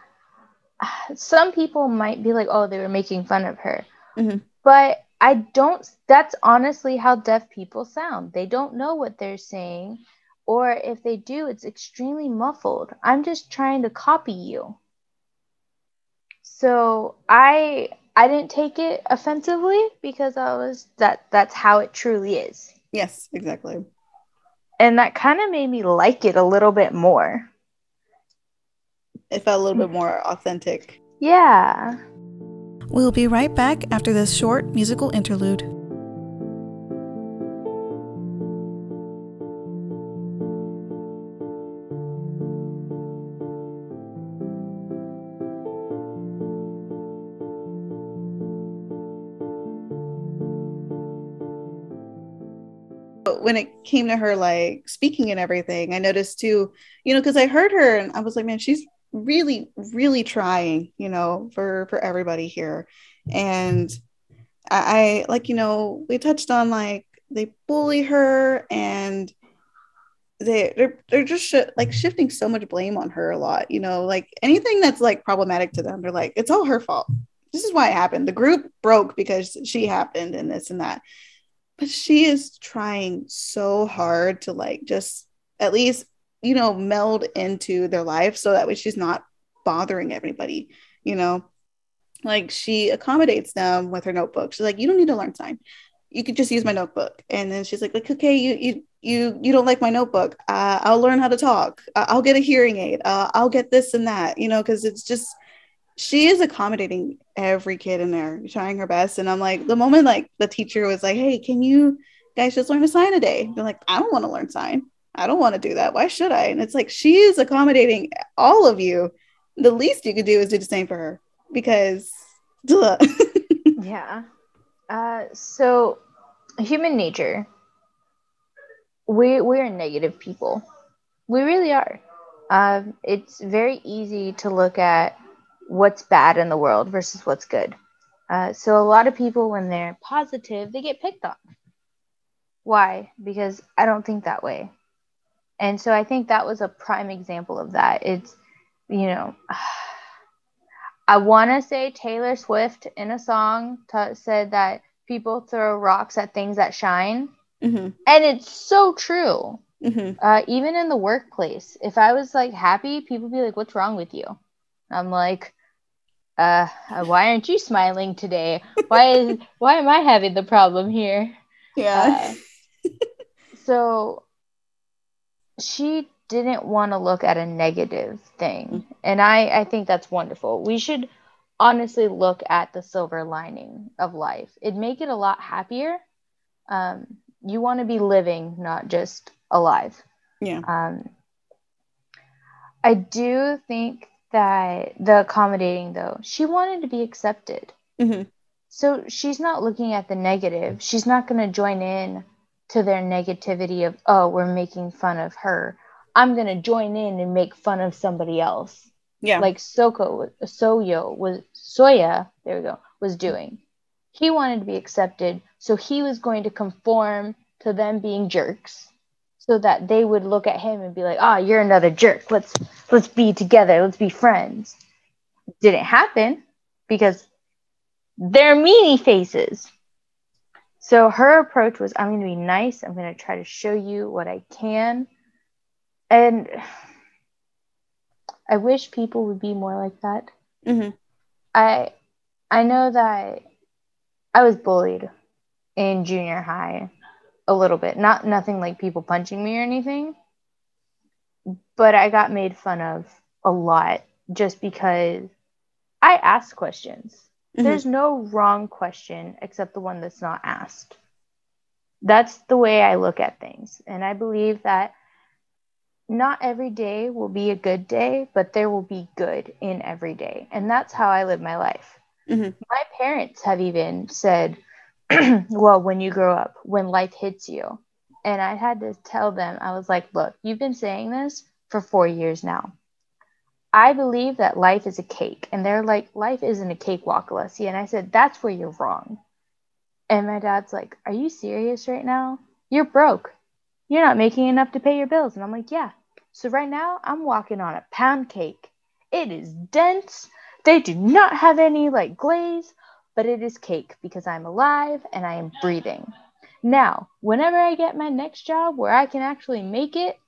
some people might be like, oh, they were making fun of her. Mhm. But I don't, that's honestly how deaf people sound. They don't know what they're saying. Or if they do, it's extremely muffled. I'm just trying to copy you. So I I didn't take it offensively because I was that that's how it truly is. yes, exactly. And that kind of made me like it a little bit more. It felt a little bit more authentic. Yeah. We'll be right back after this short musical interlude. But when it came to her like speaking and everything, I noticed too, you know, because I heard her and I was like, man, she's really, really trying, you know, for for everybody here. And I, I like, you know, we touched on like they bully her and they they're, they're just shi- like shifting so much blame on her a lot you know like anything that's like problematic to them they're like it's all her fault. This is why it happened. The group broke because she happened and this and that but she is trying so hard to like just at least you know meld into their life so that way she's not bothering everybody you know? Like she accommodates them with her notebook. She's like you don't need to learn sign. You could just use my notebook. And then she's like like okay you you you you don't like my notebook. Uh, i'll learn how to talk. Uh, i'll get a hearing aid. Uh, i'll get this and that you know because it's just she is accommodating every kid in there trying her best and i'm like the moment like the teacher was like hey can you guys just learn a sign a day they're like i don't want to learn sign i don't want to do that why should i and it's like she is accommodating all of you the least you could do is do the same for her because. Yeah. Uh, so human nature. We we're negative people. We really are. Um, it's very easy to look at what's bad in the world versus what's good. Uh, so a lot of people, when they're positive, they get picked on. Why? Because I don't think that way. And so I think that was a prime example of that. It's, you know, I want to say Taylor Swift in a song ta said that people throw rocks at things that shine. Mhm, And it's so true. mhm. Uh, even in the workplace, if I was like happy, people be like, "What's wrong with you?" I'm like, uh, why aren't you smiling today? Why is why am I having the problem here?" yeah Uh, so she didn't want to look at a negative thing, and I I think that's wonderful. We should honestly look at the silver lining of life. It'd make it a lot happier. Um, you want to be living, not just alive. yeah Um, I do think that the accommodating, though, she wanted to be accepted. Mhm. So she's not looking at the negative. She's not going to join in to their negativity of, oh, we're making fun of her. I'm going to join in and make fun of somebody else. Yeah. Like Soko, Soyo was Soya. There we go. Was doing. He wanted to be accepted, so he was going to conform to them being jerks, so that they would look at him and be like, "Ah, oh, you're another jerk. Let's let's be together. Let's be friends." Didn't happen because they're meanie faces. So her approach was I'm going to be nice. I'm going to try to show you what I can. And I wish people would be more like that. Mm-hmm. I I know that I was bullied in junior high a little bit. Not nothing like people punching me or anything. But I got made fun of a lot just because I asked questions. Mm-hmm. There's no wrong question except the one that's not asked. That's the way I look at things. And I believe that not every day will be a good day, but there will be good in every day. And that's how I live my life. Mm-hmm. My parents have even said, well, when you grow up, when life hits you. And I had to tell them, I was like, look, you've been saying this for four years now. I believe that life is a cake. And they're like, life isn't a cakewalk, Alessia. And I said, that's where you're wrong. And my dad's like, are you serious right now? You're broke you're not making enough to pay your bills. And I'm like, yeah. So right now I'm walking on a pound cake. It is dense. They do not have any like glaze, but it is cake because I'm alive and I am breathing. Now, whenever I get my next job where I can actually make it,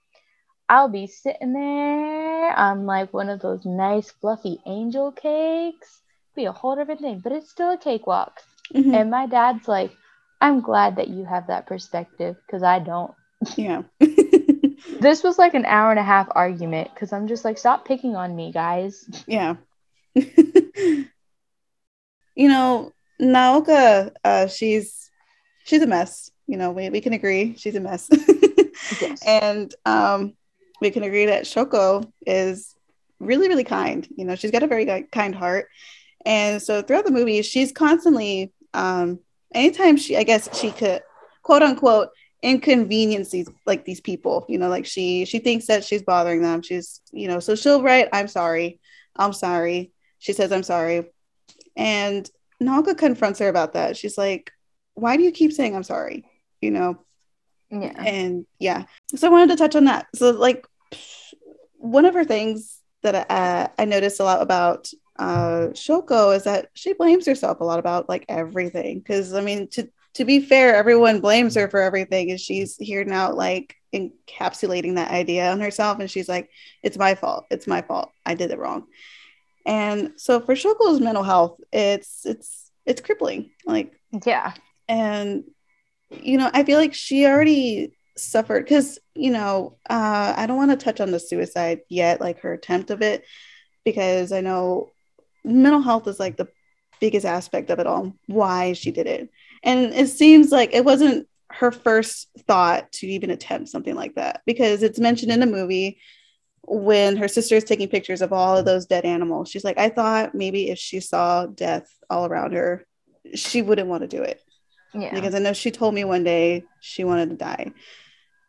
I'll be sitting there on like one of those nice fluffy angel cakes. Be a whole different thing, but it's still a cakewalk. Mm-hmm. And my dad's like, I'm glad that you have that perspective because I don't. Yeah. this was like an hour and a half argument because I'm just like, stop picking on me, guys. Yeah. you know, Naoka, uh, she's she's a mess. You know, we, we can agree she's a mess. yes. And um, we can agree that Shoko is really, really kind. You know, she's got a very kind heart. And so throughout the movie, she's constantly, um, anytime she, I guess she could, quote unquote, inconvenience these like these people you know like she she thinks that she's bothering them she's you know so she'll write i'm sorry i'm sorry she says i'm sorry and naga confronts her about that she's like why do you keep saying i'm sorry you know yeah and yeah so i wanted to touch on that so like one of her things that uh, i noticed a lot about uh shoko is that she blames herself a lot about like everything because i mean to to be fair, everyone blames her for everything, and she's here now, like encapsulating that idea on herself. And she's like, "It's my fault. It's my fault. I did it wrong." And so for Shoko's mental health, it's it's it's crippling. Like yeah, and you know, I feel like she already suffered because you know uh, I don't want to touch on the suicide yet, like her attempt of it, because I know mental health is like the biggest aspect of it all. Why she did it and it seems like it wasn't her first thought to even attempt something like that because it's mentioned in the movie when her sister is taking pictures of all of those dead animals. She's like, I thought maybe if she saw death all around her, she wouldn't want to do it. Yeah. Because I know she told me one day she wanted to die.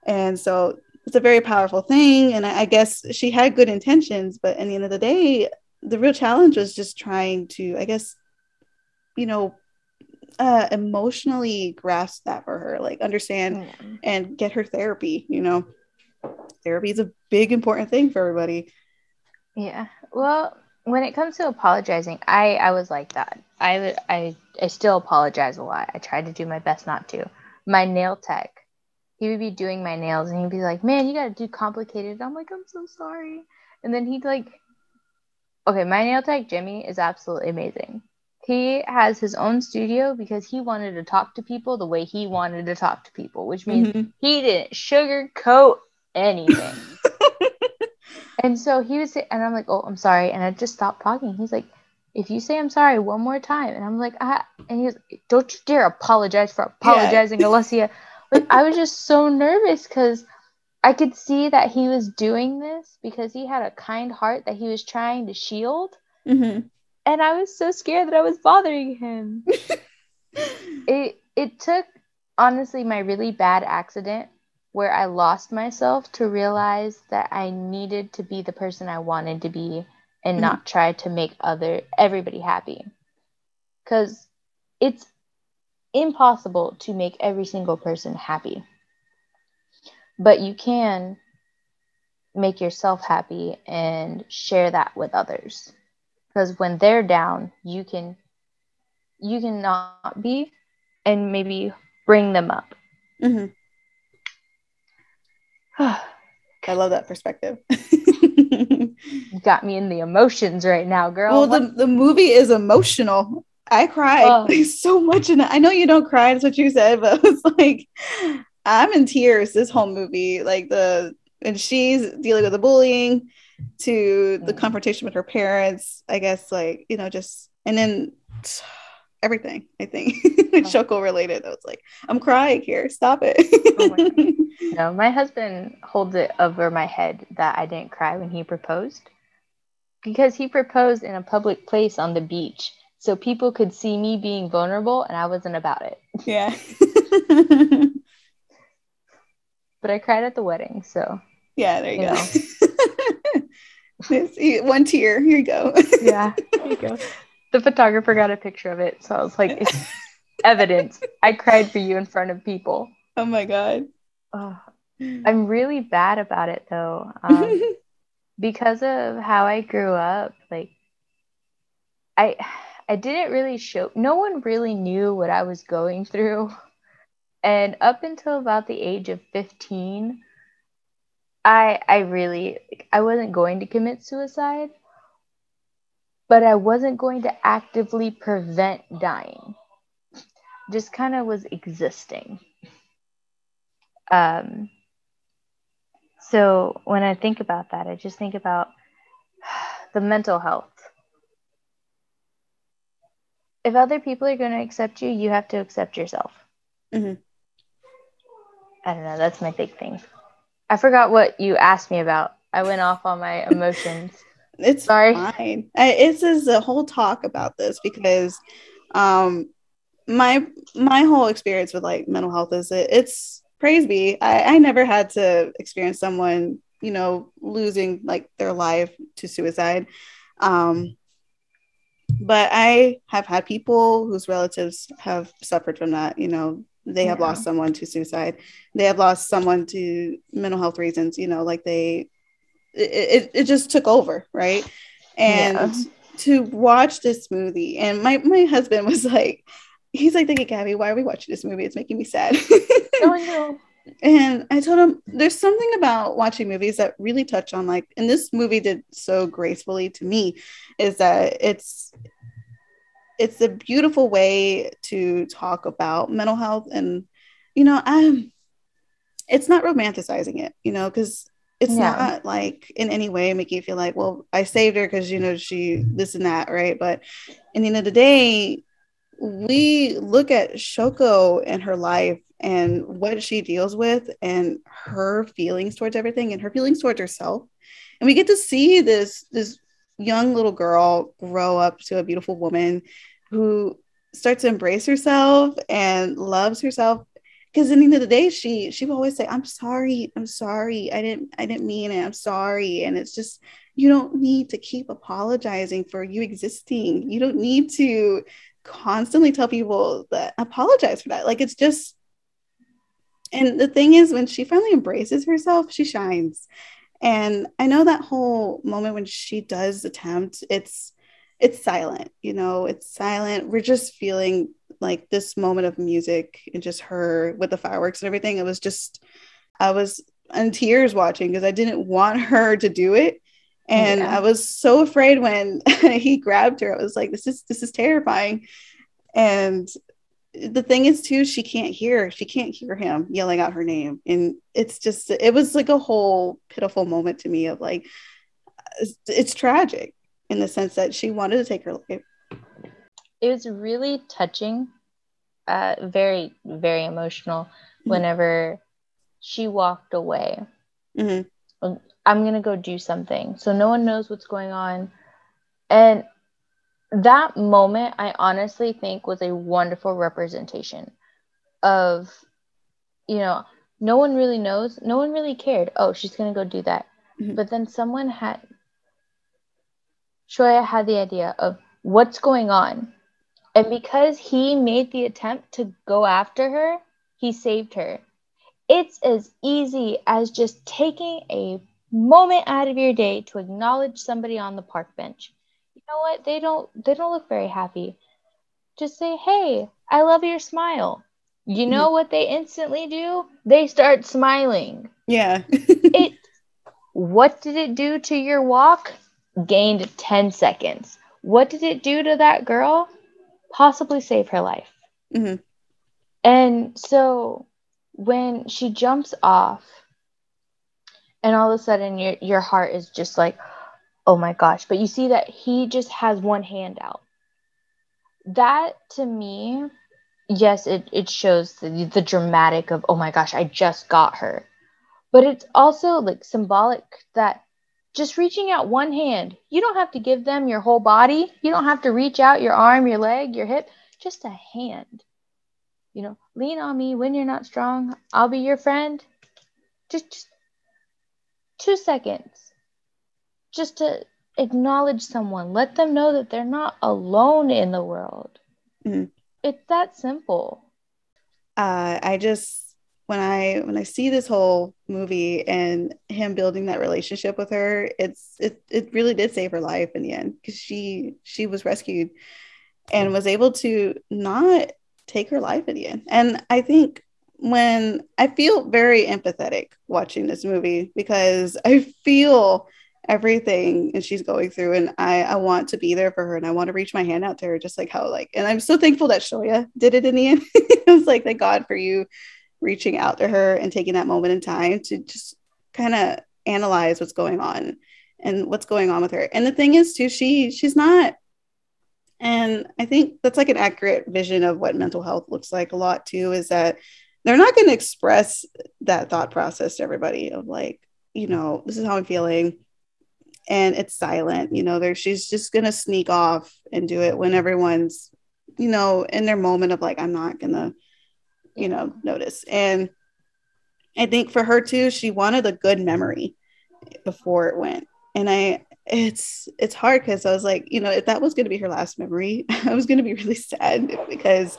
And so it's a very powerful thing. And I, I guess she had good intentions, but at the end of the day, the real challenge was just trying to, I guess, you know, uh, emotionally grasp that for her, like understand yeah. and get her therapy. You know, therapy is a big important thing for everybody. Yeah. Well, when it comes to apologizing, I I was like that. I I I still apologize a lot. I tried to do my best not to. My nail tech, he would be doing my nails and he'd be like, "Man, you got to do complicated." I'm like, "I'm so sorry." And then he'd like, "Okay, my nail tech Jimmy is absolutely amazing he has his own studio because he wanted to talk to people the way he wanted to talk to people, which means mm-hmm. he didn't sugarcoat anything. and so he was, and I'm like, oh, I'm sorry. And I just stopped talking. He's like, if you say I'm sorry one more time, and I'm like, ah, and he's, don't you dare apologize for apologizing, yeah. Alessia. Like, I was just so nervous because I could see that he was doing this because he had a kind heart that he was trying to shield. Mm-hmm and I was so scared that I was bothering him. it it took honestly my really bad accident where I lost myself to realize that I needed to be the person I wanted to be and Mhm. not try to make other everybody happy. Because it's impossible to make every single person happy. But you can make yourself happy and share that with others. Because when they're down you can you can not be and maybe bring them up. Hmm I love that perspective. you got me in the emotions right now girl well, the, the movie is emotional. I cried Oh. like, so much in it. I know you don't cry, that's what you said, but it's like I'm in tears this whole movie. Like the and she's dealing with the bullying to the Mm. confrontation with her parents, I guess, like, you know, just and then everything, I think. Oh. Shoko related. I was like, I'm crying here. Stop it. Oh my God. no my husband holds it over my head that i didn't cry when he proposed because he proposed in a public place on the beach so people could see me being vulnerable and i wasn't about it yeah. but i cried at the wedding so yeah, there you, You go. know. One tear. Here you go. yeah there you go the photographer got a picture of it so i was like it's evidence i cried for you in front of people oh my god. Oh, i'm really bad about it though um, because of how I grew up, like I I didn't really show no one really knew what I was going through. And up until about the age of 15, I I really I wasn't going to commit suicide, but I wasn't going to actively prevent dying. Just kind of was existing. Um so when I think about that, I just think about the mental health. If other people are going to accept you, you have to accept yourself. Mhm. I don't know. That's my big thing. I forgot what you asked me about. I went off on my emotions. It's Sorry. fine. I, it's just a whole talk about this because um my my whole experience with like mental health is it, it's praise be. I, I never had to experience someone, you know, losing like their life to suicide. Um but I have had people whose relatives have suffered from that, you know, they have Yeah. lost someone to suicide. They have lost someone to mental health reasons, you know, like they it, it, it just took over right and Yeah. to watch this movie and my my husband was like he's like thinking gabby why are we watching this movie it's making me sad oh, No, no. and i told him there's something about watching movies that really touch on like and this movie did so gracefully to me is that it's it's a beautiful way to talk about mental health and you know i'm it's not romanticizing it you know because it's Yeah. not like in any way making you feel like well i saved her because you know she this and that right but in the end of the day we look at shoko and her life and what she deals with and her feelings towards everything and her feelings towards herself. And we get to see this this young little girl grow up to a beautiful woman who starts to embrace herself and loves herself. Because in the end of the day she she will always say i'm sorry i'm sorry. I didn't i didn't mean it. I'm sorry. And it's just you don't need to keep apologizing for you existing. You don't need to constantly tell people that apologize for that. Like it's just and the thing is when she finally embraces herself she shines. And i know that whole moment when she does attempt it's it's silent you know it's silent. We're just feeling like this moment of music and just her with the fireworks and everything. It was just i was in tears watching because i didn't want her to do it and Yeah. i was so afraid when he grabbed her i was like this is this is terrifying and the thing is too she can't hear she can't hear him yelling out her name and it's just it was like a whole pitiful moment to me of like it's, it's tragic in the sense that she wanted to take her life It was really touching, uh, very, very emotional Mhm. whenever she walked away. Mhm. I'm gonna go do something. So no one knows what's going on. And that moment, I honestly think was a wonderful representation of, you know, no one really knows, no one really cared. Oh, she's gonna go do that. Mhm. But then someone had Shoya had the idea of what's going on. And because he made the attempt to go after her, he saved her. It's as easy as just taking a moment out of your day to acknowledge somebody on the park bench. You know what? They don't they don't look very happy. Just say, "Hey, I love your smile." You know mm-hmm. what they instantly do? They start smiling. Yeah. it what did it do to your walk? Gained 10 seconds. What did it do to that girl? Possibly save her life. Mm-hmm. And so when she jumps off, and all of a sudden your, your heart is just like, oh my gosh. But you see that he just has one hand out. That to me, yes, it, it shows the, the dramatic of, oh my gosh, I just got her. But it's also like symbolic that just reaching out one hand, you don't have to give them your whole body. You don't have to reach out your arm, your leg, your hip, just a hand. You know, lean on me when you're not strong. I'll be your friend. Just, just two seconds. Just to acknowledge someone, let them know that they're not alone in the world. Mm-hmm. It's that simple. Uh, I just when I when I see this whole movie and him building that relationship with her, it's it it really did save her life in the end because she she was rescued and was able to not take her life in the end. And I think when I feel very empathetic watching this movie because I feel everything and she's going through and I, I want to be there for her and I want to reach my hand out to her just like how like and I'm so thankful that Shoya did it in the end. it was like thank God for you reaching out to her and taking that moment in time to just kind of analyze what's going on and what's going on with her. And the thing is too, she she's not and I think that's like an accurate vision of what mental health looks like a lot too, is that they're not going to express that thought process to everybody of like, you know, this is how I'm feeling. And it's silent you know there she's just gonna sneak off and do it when everyone's you know in their moment of like i'm not gonna you know notice. And i think for her too she wanted a good memory before it went. And i it's it's hard because i was like you know if that was going to be her last memory i was going to be really sad because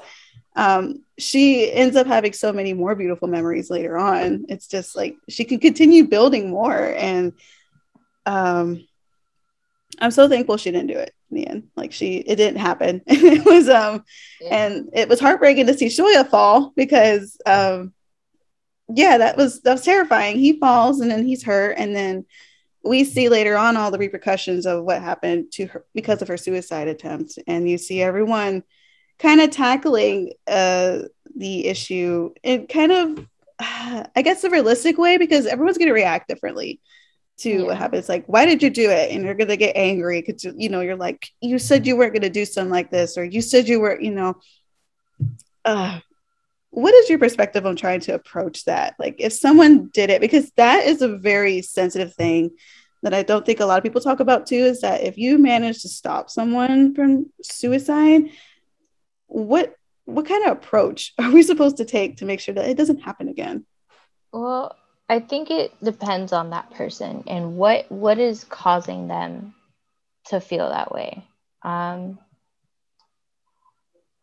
um she ends up having so many more beautiful memories later on it's just like she can continue building more and um I'm so thankful she didn't do it in the end. Like she it didn't happen. it was um yeah. and it was heartbreaking to see Shoya fall because um yeah, that was that was terrifying. He falls and then he's hurt and then we see later on all the repercussions of what happened to her because of her suicide attempt and you see everyone kind of tackling uh the issue in kind of I guess a realistic way because everyone's going to react differently to yeah. what happens. Like why did you do it? And you're gonna get angry because you know you're like you said you weren't gonna do something like this or you said you were you know. Uh what is your perspective on trying to approach that? Like if someone did it because that is a very sensitive thing that i don't think a lot of people talk about too is that if you manage to stop someone from suicide what what kind of approach are we supposed to take to make sure that it doesn't happen again well I think it depends on that person and what what is causing them to feel that way. Um,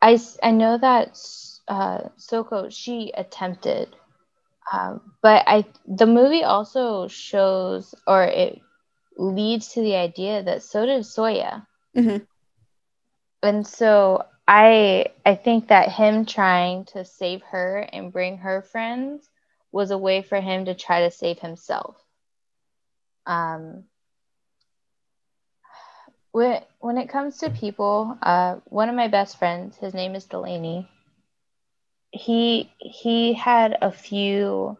I I know that uh, Soko she attempted, um, but I the movie also shows or it leads to the idea that so did Soya, mm-hmm. and so I I think that him trying to save her and bring her friends was a way for him to try to save himself. Um, when, when it comes to people, uh, one of my best friends, his name is Delaney. He he had a few.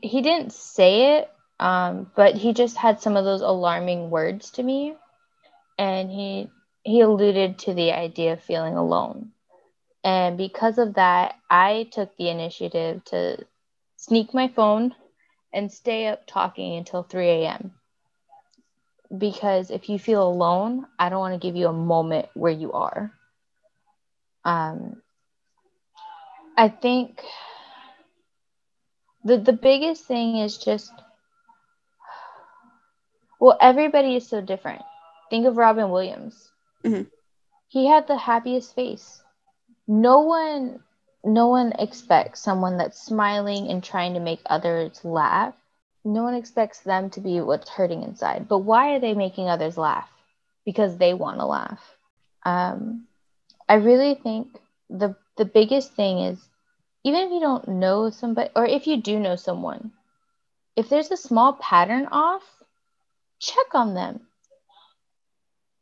He didn't say it, um, but he just had some of those alarming words to me, and he he alluded to the idea of feeling alone. And because of that, I took the initiative to sneak my phone and stay up talking until 3 a.m. Because if you feel alone, I don't want to give you a moment where you are. Um, I think the the biggest thing is just well, everybody is so different. think of Robin Williams. Mhm. He had the happiest face. No one no one expects someone that's smiling and trying to make others laugh. No one expects them to be what's hurting inside. But why are they making others laugh? Because they want to laugh. Um, I really think the the biggest thing is even if you don't know somebody or if you do know someone, if there's a small pattern off, check on them.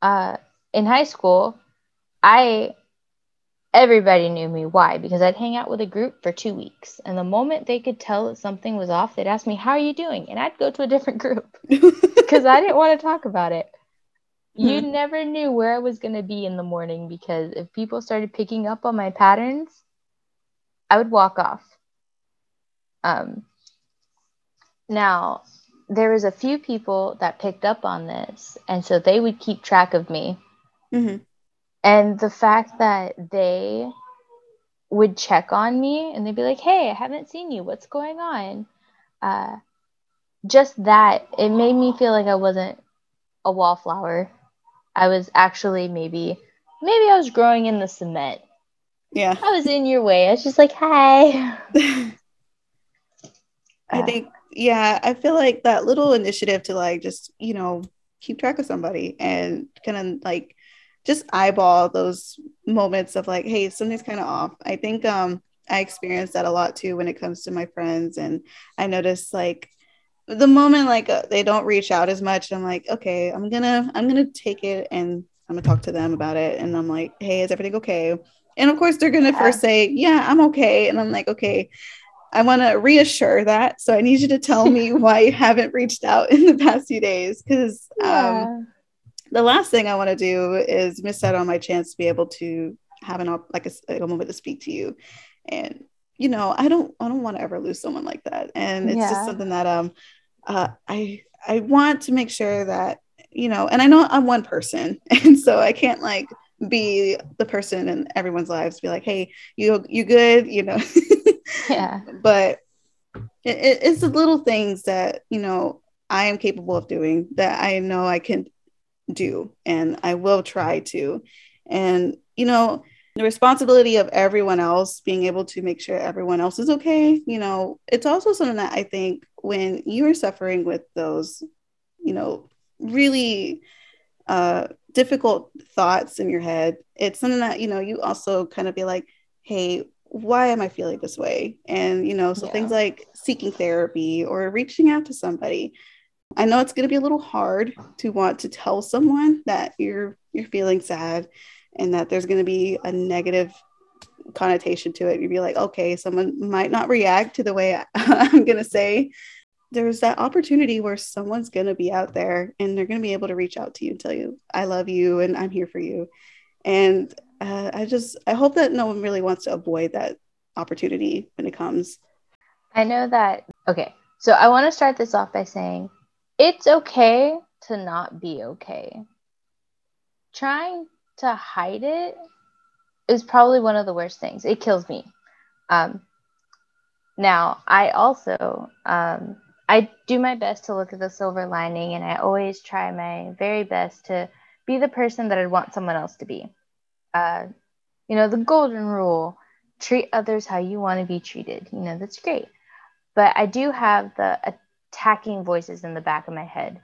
Uh, in high school, I everybody knew me. Why? Because I'd hang out with a group for two weeks, and the moment they could tell that something was off, they'd ask me, "How are you doing?" and I'd go to a different group because I didn't want to talk about it. You Hmm. never knew where I was going to be in the morning because if people started picking up on my patterns, I would walk off. Um, now, there was a few people that picked up on this, and so they would keep track of me. Mhm. And the fact that they would check on me and they'd be like, hey, I haven't seen you. What's going on? Uh, just that, it made me feel like I wasn't a wallflower. I was actually maybe, maybe I was growing in the cement. Yeah. I was in your way. I was just like, hi. I Uh, think, yeah, I feel like that little initiative to like just, you know, keep track of somebody and kind of like just eyeball those moments of like, hey, something's kind of off. I think um I experienced that a lot too when it comes to my friends. And I noticed like the moment like uh, they don't reach out as much, I'm like, okay, I'm gonna, I'm gonna take it and I'm gonna talk to them about it. And I'm like, hey, is everything okay? And of course, they're gonna Yeah. first say, yeah, I'm okay. And I'm like, okay, I want to reassure that. So I need you to tell me why you haven't reached out in the past few days. Because um, yeah. The last thing I want to do is miss out on my chance to be able to have an op- like a, a moment to speak to you. And you know, I don't I don't want to ever lose someone like that. And it's Yeah. just something that um uh, I I want to make sure that you know, and I know I'm one person, and so I can't like be the person in everyone's lives be like, hey, you you good, you know. Yeah. but it, it- it's the little things that you know I am capable of doing that I know I can do and I will try to and you know the responsibility of everyone else being able to make sure everyone else is okay you know it's also something that I think when you are suffering with those you know really uh difficult thoughts in your head it's something that you know you also kind of be like hey why am i feeling this way and you know so Yeah. things like seeking therapy or reaching out to somebody i know it's going to be a little hard to want to tell someone that you're you're feeling sad and that there's going to be a negative connotation to it you'd be like okay someone might not react to the way I, i'm going to say there's that opportunity where someone's going to be out there and they're going to be able to reach out to you and tell you i love you and i'm here for you and uh, i just i hope that no one really wants to avoid that opportunity when it comes I know that. Okay. So I want to start this off by saying it's okay to not be okay. Trying to hide it is probably one of the worst things. It kills me. Um, now, I also um, I do my best to look at the silver lining, and I always try my very best to be the person that I'd want someone else to be. Uh, you know, the golden rule: treat others how you want to be treated. You know, that's great but I do have the attacking voices in the back of my head.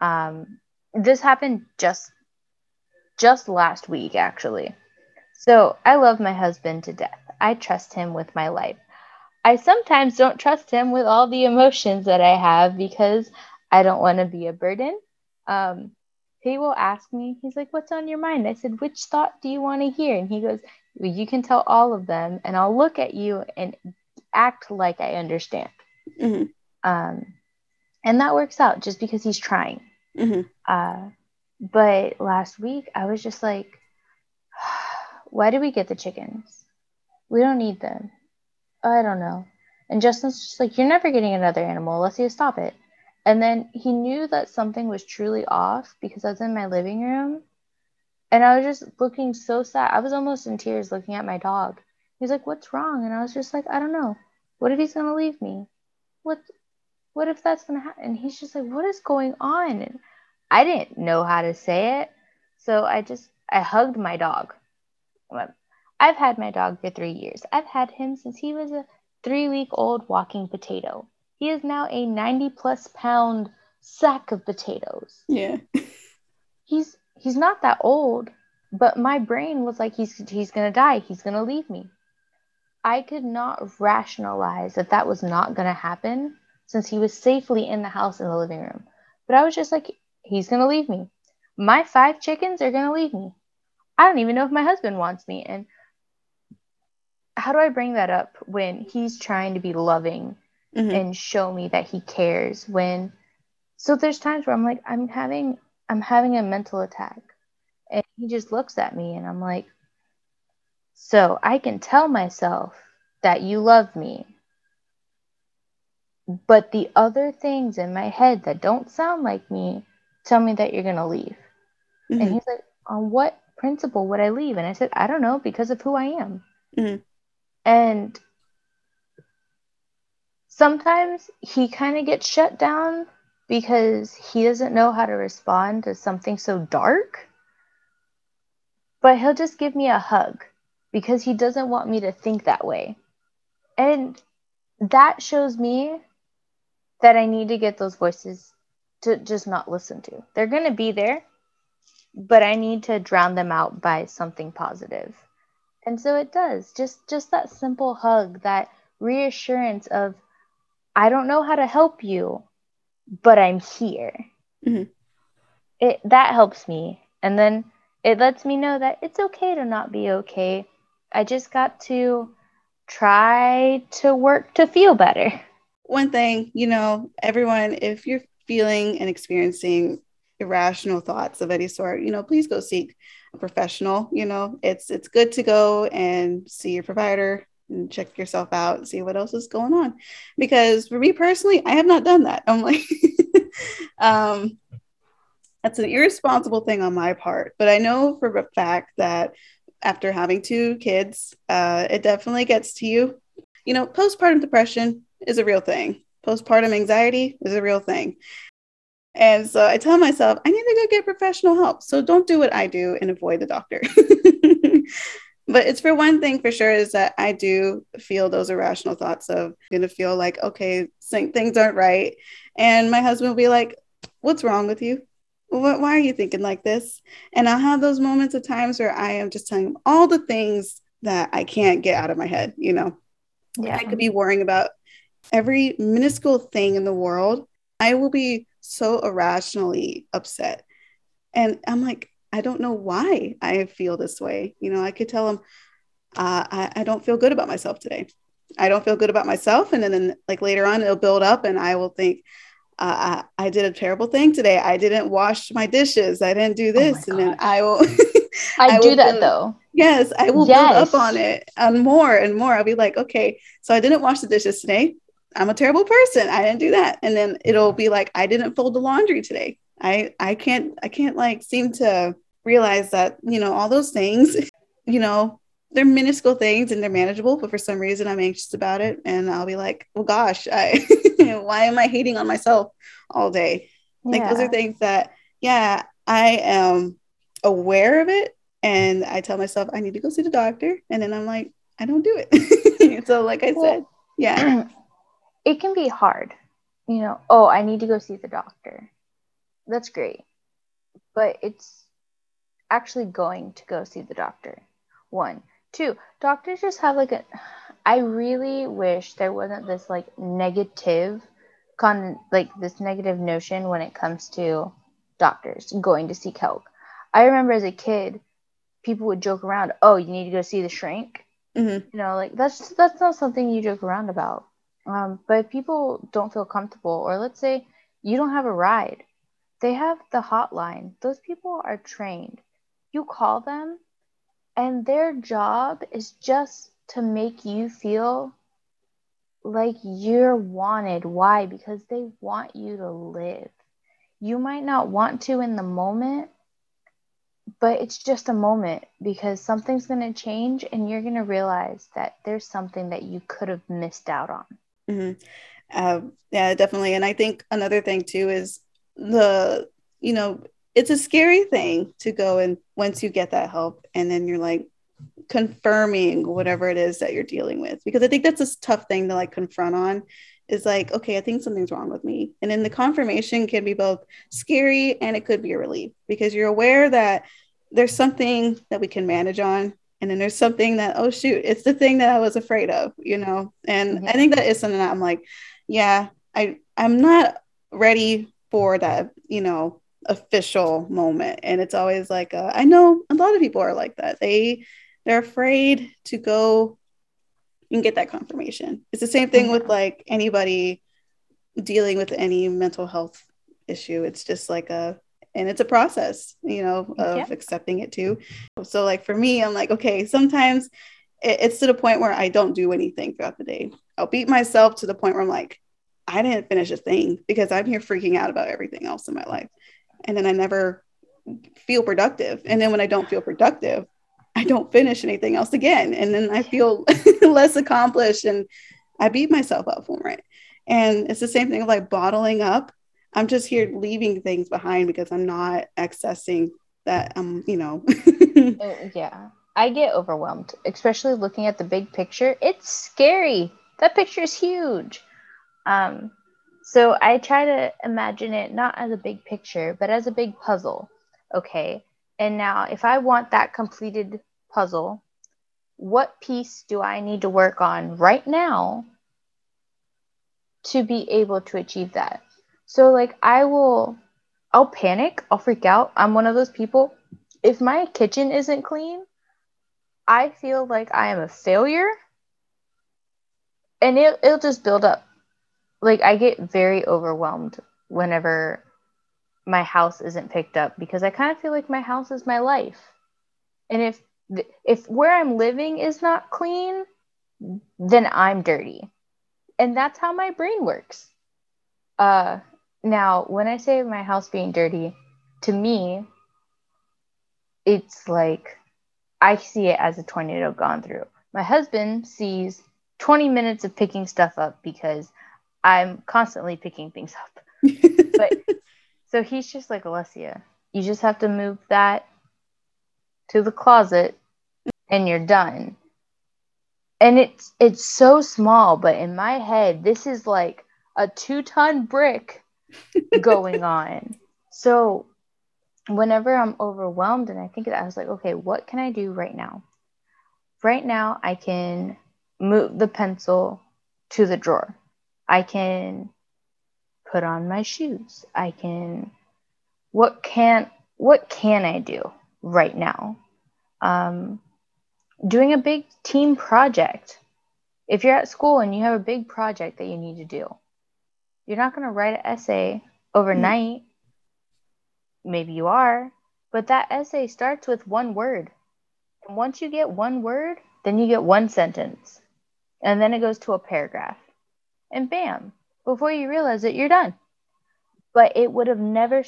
Um, this happened just just last week, actually. So I love my husband to death. I trust him with my life. I sometimes don't trust him with all the emotions that I have because I don't want to be a burden. Um, he will ask me, he's like, What's on your mind? I said, Which thought do you want to hear? And he goes, well, You can tell all of them, and I'll look at you and act like I understand. Mhm, Um, and that works out just because he's trying. mhm. Uh, but last week, I was just like, why did we get the chickens? We don't need them. I don't know. And Justin's just like, you're never getting another animal unless you stop it. And then he knew that something was truly off because I was in my living room and I was just looking so sad. I was almost in tears looking at my dog. He's like, what's wrong? And I was just like, I don't know. What if he's going to leave me? What, what if that's going to happen? And he's just like, what is going on? And I didn't know how to say it. So I just, I hugged my dog. I've had my dog for three years. I've had him since he was a three week old walking potato. He is now a 90 plus pound sack of potatoes. Yeah. he's he's not that old, but my brain was like he's he's going to die. He's going to leave me. I could not rationalize that that was not going to happen since he was safely in the house in the living room. But I was just like he's going to leave me. My five chickens are going to leave me. I don't even know if my husband wants me and how do I bring that up when he's trying to be loving mm-hmm. and show me that he cares when so there's times where I'm like I'm having I'm having a mental attack and he just looks at me and I'm like so I can tell myself that you love me but the other things in my head that don't sound like me tell me that you're going to leave mm-hmm. and he's like on what principle would I leave and I said I don't know because of who I am mm-hmm. and sometimes he kind of gets shut down because he doesn't know how to respond to something so dark. But he'll just give me a hug because he doesn't want me to think that way. And that shows me that I need to get those voices to just not listen to. They're going to be there, but I need to drown them out by something positive. And so it does. Just just that simple hug, that reassurance of I don't know how to help you, but I'm here. Mm-hmm. It that helps me, and then it lets me know that it's okay to not be okay. I just got to try to work to feel better. One thing, you know, everyone, if you're feeling and experiencing irrational thoughts of any sort, you know, please go seek a professional. You know, it's it's good to go and see your provider, and check yourself out see what else is going on. Because for me personally, I have not done that. I'm like, um, that's an irresponsible thing on my part. But I know for a fact that after having two kids, uh, it definitely gets to you. You know, postpartum depression is a real thing. Postpartum anxiety is a real thing. And so I tell myself, I need to go get professional help. So don't do what I do and avoid the doctor. but it's for one thing for sure is that I do feel those irrational thoughts of going to feel like, okay, things aren't right. And my husband will be like, what's wrong with you? What, why are you thinking like this? And I'll have those moments of times where I am just telling him all the things that I can't get out of my head, you know? Yeah. I could be worrying about every minuscule thing in the world. I will be so irrationally upset. And I'm like, I don't know why I feel this way. You know, I could tell him, uh, I, I don't feel good about myself today. I don't feel good about myself. And then, then like later on, it'll build up and I will think, uh, I, I, did a terrible thing today. I didn't wash my dishes. I didn't do oh this. Oh and then I will. I, I do that build, though. Yes, I will yes. build up on it and more and more. I'll be like, okay, so I didn't wash the dishes today. I'm a terrible person. I didn't do that. And then it'll mm-hmm. be like, I didn't fold the laundry today. I I can't I can't like seem to realize that you know all those things you know they're minuscule things and they're manageable but for some reason i'm anxious about it and i'll be like well gosh i why am i hating on myself all day yeah. like those are things that yeah i am aware of it and i tell myself i need to go see the doctor and then i'm like i don't do it so like i well, said yeah it can be hard you know oh i need to go see the doctor that's great but it's actually going to go see the doctor. One. Two, doctors just have like a I really wish there wasn't this like negative con like this negative notion when it comes to doctors going to seek help. I remember as a kid, people would joke around, "Oh, you need to go see the shrink." Mm-hmm. You know, like that's that's not something you joke around about. Um, but people don't feel comfortable, or let's say you don't have a ride, they have the hotline. Those people are trained you call them and their job is just to make you feel like you're wanted. Why? Because they want you to live. You might not want to in the moment, but it's just a moment because something's going to change and you're going to realize that there's something that you could have missed out on. Mm-hmm. Uh, yeah, definitely. And I think another thing too is the you know, it's a scary thing to go and once you get that help and then you're like confirming whatever it is that you're dealing with because i think that's a tough thing to like confront on is like okay i think something's wrong with me and then the confirmation can be both scary and it could be a relief because you're aware that there's something that we can manage on and then there's something that oh shoot it's the thing that i was afraid of you know? And mm-hmm. i think that is something that i'm like yeah i i'm not ready for that you know official moment. And it's always like uh, i know a lot of people are like that. They they're afraid to go and get that confirmation. It's the same thing with like anybody dealing with any mental health issue. It's just like a and it's a process you know of yeah. accepting it too so like for me i'm like okay sometimes it's to the point where i don't do anything throughout the day i'll beat myself to the point where i'm like i didn't finish a thing because i'm here freaking out about everything else in my life and then I never feel productive. And then when I don't feel productive, I don't finish anything else again. And then I feel less accomplished and I beat myself up for it. And it's the same thing of like bottling up. I'm just here leaving things behind because I'm not accessing that um, you know. Oh, yeah. I get overwhelmed, especially looking at the big picture. It's scary. That picture is huge. Um, so I try to imagine it not as a big picture, but as a big puzzle. Okay. And now, if I want that completed puzzle, what piece do I need to work on right now to be able to achieve that? So, like, I will, I'll panic, I'll freak out. I'm one of those people. If my kitchen isn't clean, I feel like I am a failure and it, it'll just build up like I get very overwhelmed whenever my house isn't picked up because I kind of feel like my house is my life. And if if where I'm living is not clean, then I'm dirty. And that's how my brain works. Uh now, when I say my house being dirty, to me it's like I see it as a tornado gone through. My husband sees 20 minutes of picking stuff up because I'm constantly picking things up. but so he's just like Alessia. You just have to move that to the closet and you're done. And it's it's so small, but in my head, this is like a two ton brick going on. So whenever I'm overwhelmed and I think I was like, okay, what can I do right now? Right now, I can move the pencil to the drawer. I can put on my shoes. I can what can what can I do right now? Um, doing a big team project. If you're at school and you have a big project that you need to do, you're not going to write an essay overnight. Mm-hmm. Maybe you are, but that essay starts with one word. And once you get one word, then you get one sentence. And then it goes to a paragraph and bam, before you realize it, you're done. But it would have never,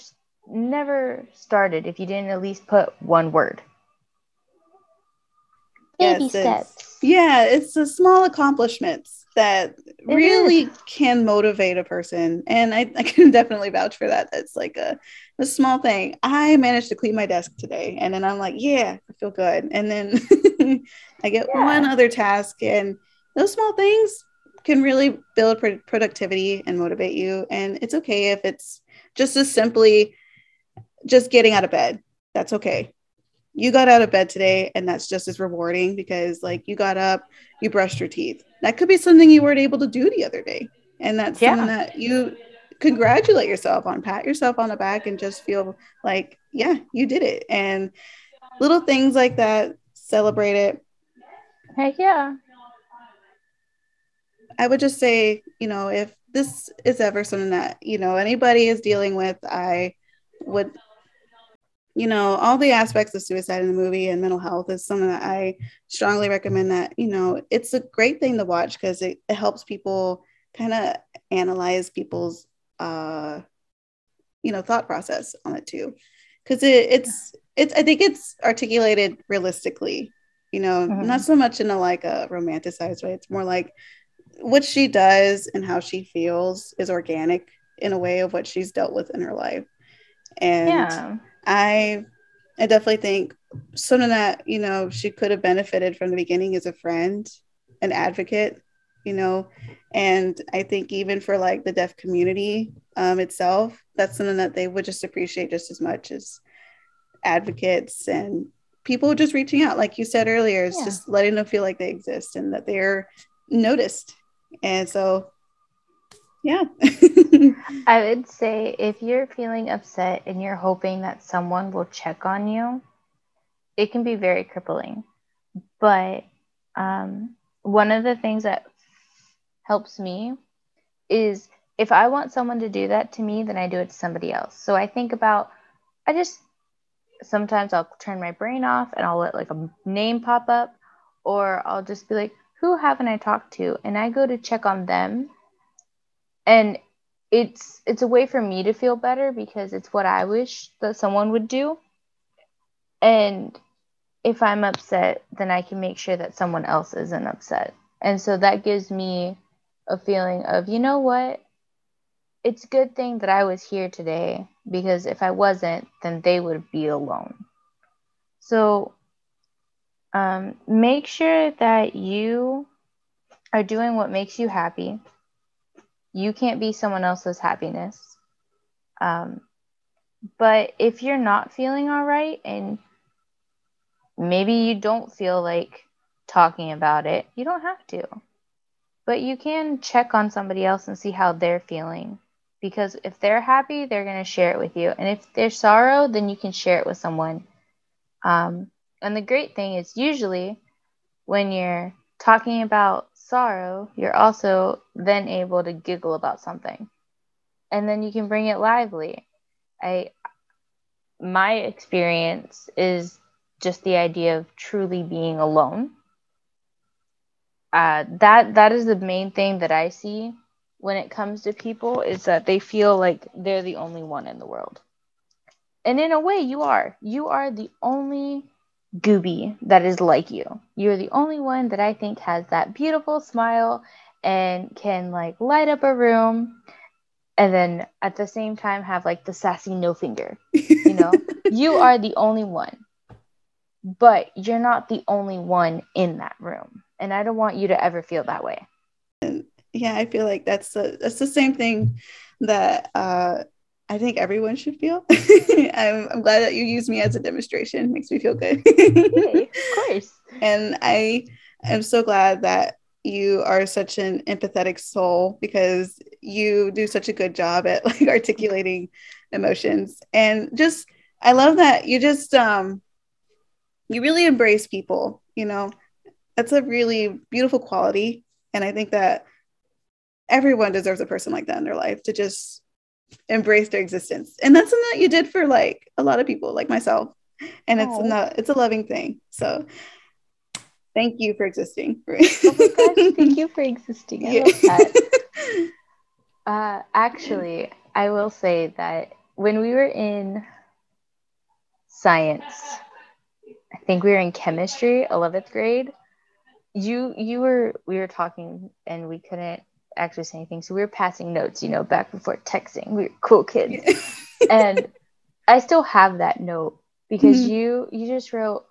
never started if you didn't at least put one word. Baby yes, steps. Yeah, it's the small accomplishments that really can motivate a person. And I, I can definitely vouch for that. That's like a, a small thing. I managed to clean my desk today. And then I'm like, yeah, I feel good. And then I get yeah. one other task. And those small things can really build pro- productivity and motivate you. And it's okay if it's just as simply just getting out of bed. That's okay. You got out of bed today, and that's just as rewarding because, like, you got up, you brushed your teeth. That could be something you weren't able to do the other day. And that's yeah. something that you congratulate yourself on, pat yourself on the back, and just feel like, yeah, you did it. And little things like that, celebrate it. Heck yeah. I would just say, you know, if this is ever something that, you know, anybody is dealing with, I would, you know, all the aspects of suicide in the movie and mental health is something that I strongly recommend that, you know, it's a great thing to watch because it, it helps people kind of analyze people's, uh, you know, thought process on it too. Cause it, it's, it's, I think it's articulated realistically, you know, mm-hmm. not so much in a like a romanticized way. It's more like, what she does and how she feels is organic in a way of what she's dealt with in her life And Yeah. I I definitely think something that, you know, she could have benefited from the beginning as a friend, an advocate, you know, and I think even for like the deaf community um, itself, that's something that they would just appreciate just as much as advocates and people just reaching out. Like you said earlier, it's Yeah. just letting them feel like they exist and that they're noticed. And so, yeah. I would say if you're feeling upset and you're hoping that someone will check on you, it can be very crippling. But um, one of the things that helps me is if I want someone to do that to me, then I do it to somebody else. So I think about, I just sometimes I'll turn my brain off and I'll let like a name pop up, or I'll just be like, who haven't I talked to? And I go to check on them. And it's it's a way for me to feel better because it's what I wish that someone would do. And if I'm upset, then I can make sure that someone else isn't upset. And so that gives me a feeling of, you know what? It's a good thing that I was here today because if I wasn't, then they would be alone. So um, make sure that you are doing what makes you happy. You can't be someone else's happiness. Um, but if you're not feeling all right and maybe you don't feel like talking about it, you don't have to. But you can check on somebody else and see how they're feeling. Because if they're happy, they're going to share it with you. And if there's sorrow, then you can share it with someone. Um, and the great thing is, usually, when you're talking about sorrow, you're also then able to giggle about something. And then you can bring it lively. I my experience is just the idea of truly being alone. Uh, that that is the main thing that I see when it comes to people is that they feel like they're the only one in the world. And in a way, you are. You are the only Gooby that is like you. You're the only one that I think has that beautiful smile and can like light up a room and then at the same time have like the sassy no finger. You know, you are the only one. But you're not the only one in that room. And I don't want you to ever feel that way. yeah, I feel like that's the that's the same thing that uh, I think everyone should feel. I'm, I'm glad that you used me as a demonstration. Makes me feel good. Yay, of course. and I am so glad that you are such an empathetic soul because you do such a good job at like articulating emotions and just I love that you just um you really embrace people, you know. That's a really beautiful quality and I think that everyone deserves a person like that in their life to just embrace their existence. And that's something that you did for like a lot of people like myself. And it's Aw. not it's a loving thing. So thank you for existing. Oh my gosh, thank you for existing. I Yeah. love that. Uh, actually, I will say that when we were in science, I think we were in chemistry, 11th grade. You you were we were talking and we couldn't actually say anything, so we were passing notes, you know, back before texting. We were cool kids, and I still have that note because Mhm. you you just wrote,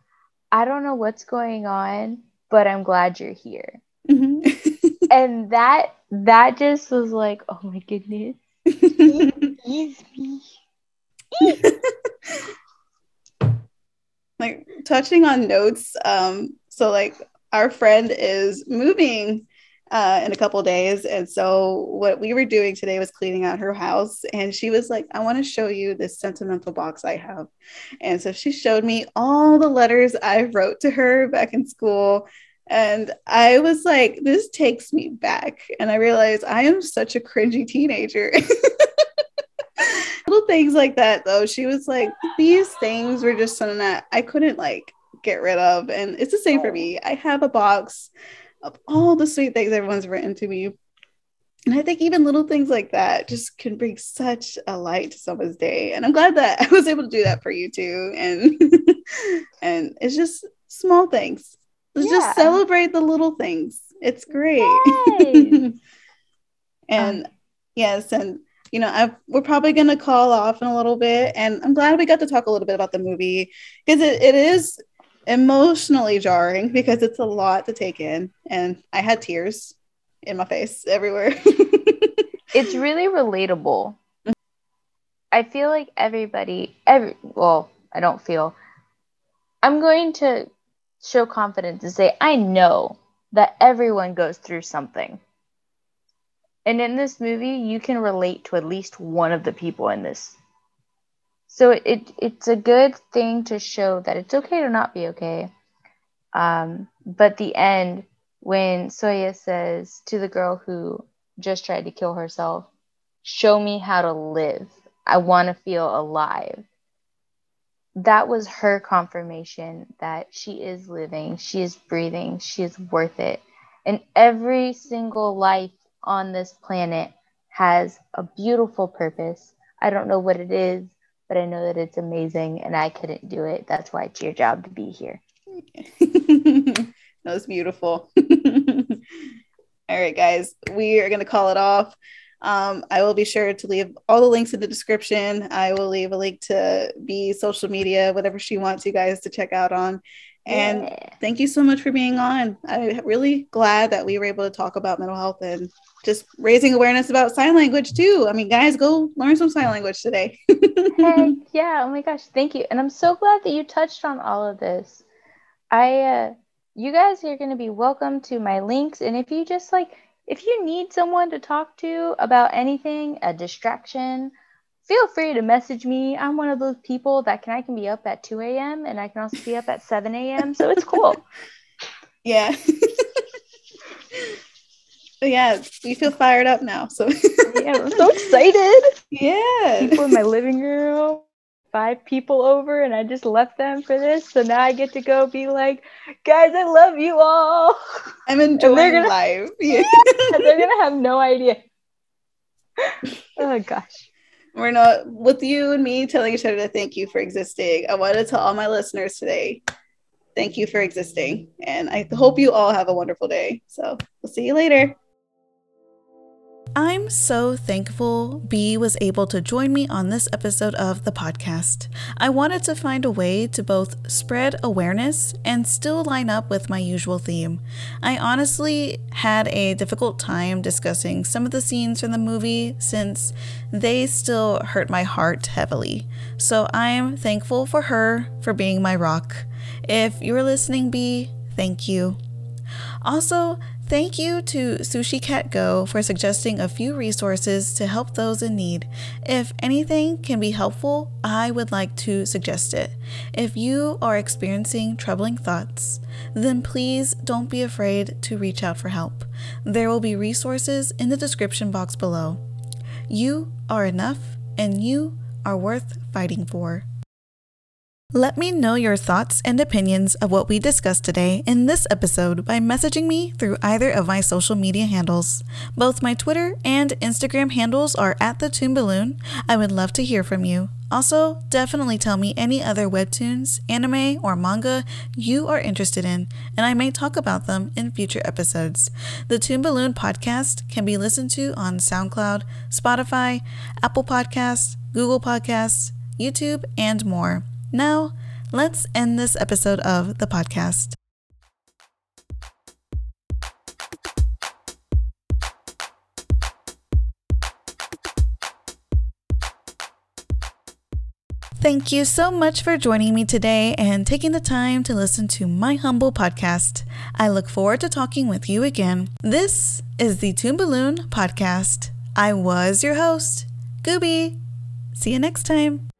I don't know what's going on, but I'm glad you're here Mhm. and that that just was like oh my goodness he's me like touching on notes um so like our friend is moving uh, in a couple days. And so what we were doing today was cleaning out her house. And she was like i want to show you this sentimental box i have. And so she showed me all the letters i wrote to her back in school. And i was like this takes me back. And i realized i am such a cringy teenager. Little things like that though. She was like these things were just something that i couldn't like get rid of. And it's the same for me. I have a box of all the sweet things everyone's written to me. And i think even little things like that just can bring such a light to someone's day. And i'm glad that i was able to do that for you too. And and it's just small things. Let's Yeah. just celebrate the little things. It's great. And yes and you know, I've, we're probably going to call off in a little bit. And I'm glad we got to talk a little bit about the movie because it, it is emotionally jarring because it's a lot to take in. And I had tears in my face everywhere. it's really relatable. I feel like everybody, every, well, I don't feel, I'm going to show confidence and say, I know that everyone goes through something. And in this movie, you can relate to at least one of the people in this. So it it's a good thing to show that it's okay to not be okay. Um, but the end, when Shoya says to the girl who just tried to kill herself, "Show me how to live. I want to feel alive." That was her confirmation that she is living, she is breathing, she is worth it. And every single life on this planet has a beautiful purpose. I don't know what it is, but I know that it's amazing and I couldn't do it. That's why it's your job to be here. that was beautiful. all right, guys, we are going to call it off. Um, I will be sure to leave all the links in the description. I will leave a link to be social media, whatever she wants you guys to check out on. And yeah. thank you so much for being on. I'm really glad that we were able to talk about mental health and just raising awareness about sign language too. I mean, guys, go learn some sign language today. Heck yeah! Oh my gosh, thank you, and I'm so glad that you touched on all of this. I, uh, you guys are going to be welcome to my links, and if you just like, if you need someone to talk to about anything, a distraction, feel free to message me. I'm one of those people that can I can be up at 2 a.m. and I can also be up at 7 a.m. So it's cool. yeah. yeah, we feel fired up now. So yeah, I'm so excited. Yeah. People in my living room, five people over, and I just left them for this. So now I get to go be like, guys, I love you all. I'm enjoying gonna, life. Yeah. they're gonna have no idea. oh gosh. We're not with you and me telling each other to thank you for existing. I want to tell all my listeners today thank you for existing. And I hope you all have a wonderful day. So we'll see you later. I'm so thankful B was able to join me on this episode of the podcast. I wanted to find a way to both spread awareness and still line up with my usual theme. I honestly had a difficult time discussing some of the scenes from the movie since they still hurt my heart heavily. So I'm thankful for her for being my rock. If you're listening, B, thank you. Also, Thank you to Sushi Cat Go for suggesting a few resources to help those in need. If anything can be helpful, I would like to suggest it. If you are experiencing troubling thoughts, then please don't be afraid to reach out for help. There will be resources in the description box below. You are enough and you are worth fighting for. Let me know your thoughts and opinions of what we discussed today in this episode by messaging me through either of my social media handles. Both my Twitter and Instagram handles are at the Toon Balloon. I would love to hear from you. Also, definitely tell me any other webtoons, anime, or manga you are interested in, and I may talk about them in future episodes. The Toon Balloon podcast can be listened to on SoundCloud, Spotify, Apple Podcasts, Google Podcasts, YouTube, and more. Now, let's end this episode of the podcast. Thank you so much for joining me today and taking the time to listen to my humble podcast. I look forward to talking with you again. This is the Toon Balloon Podcast. I was your host, Gooby. See you next time.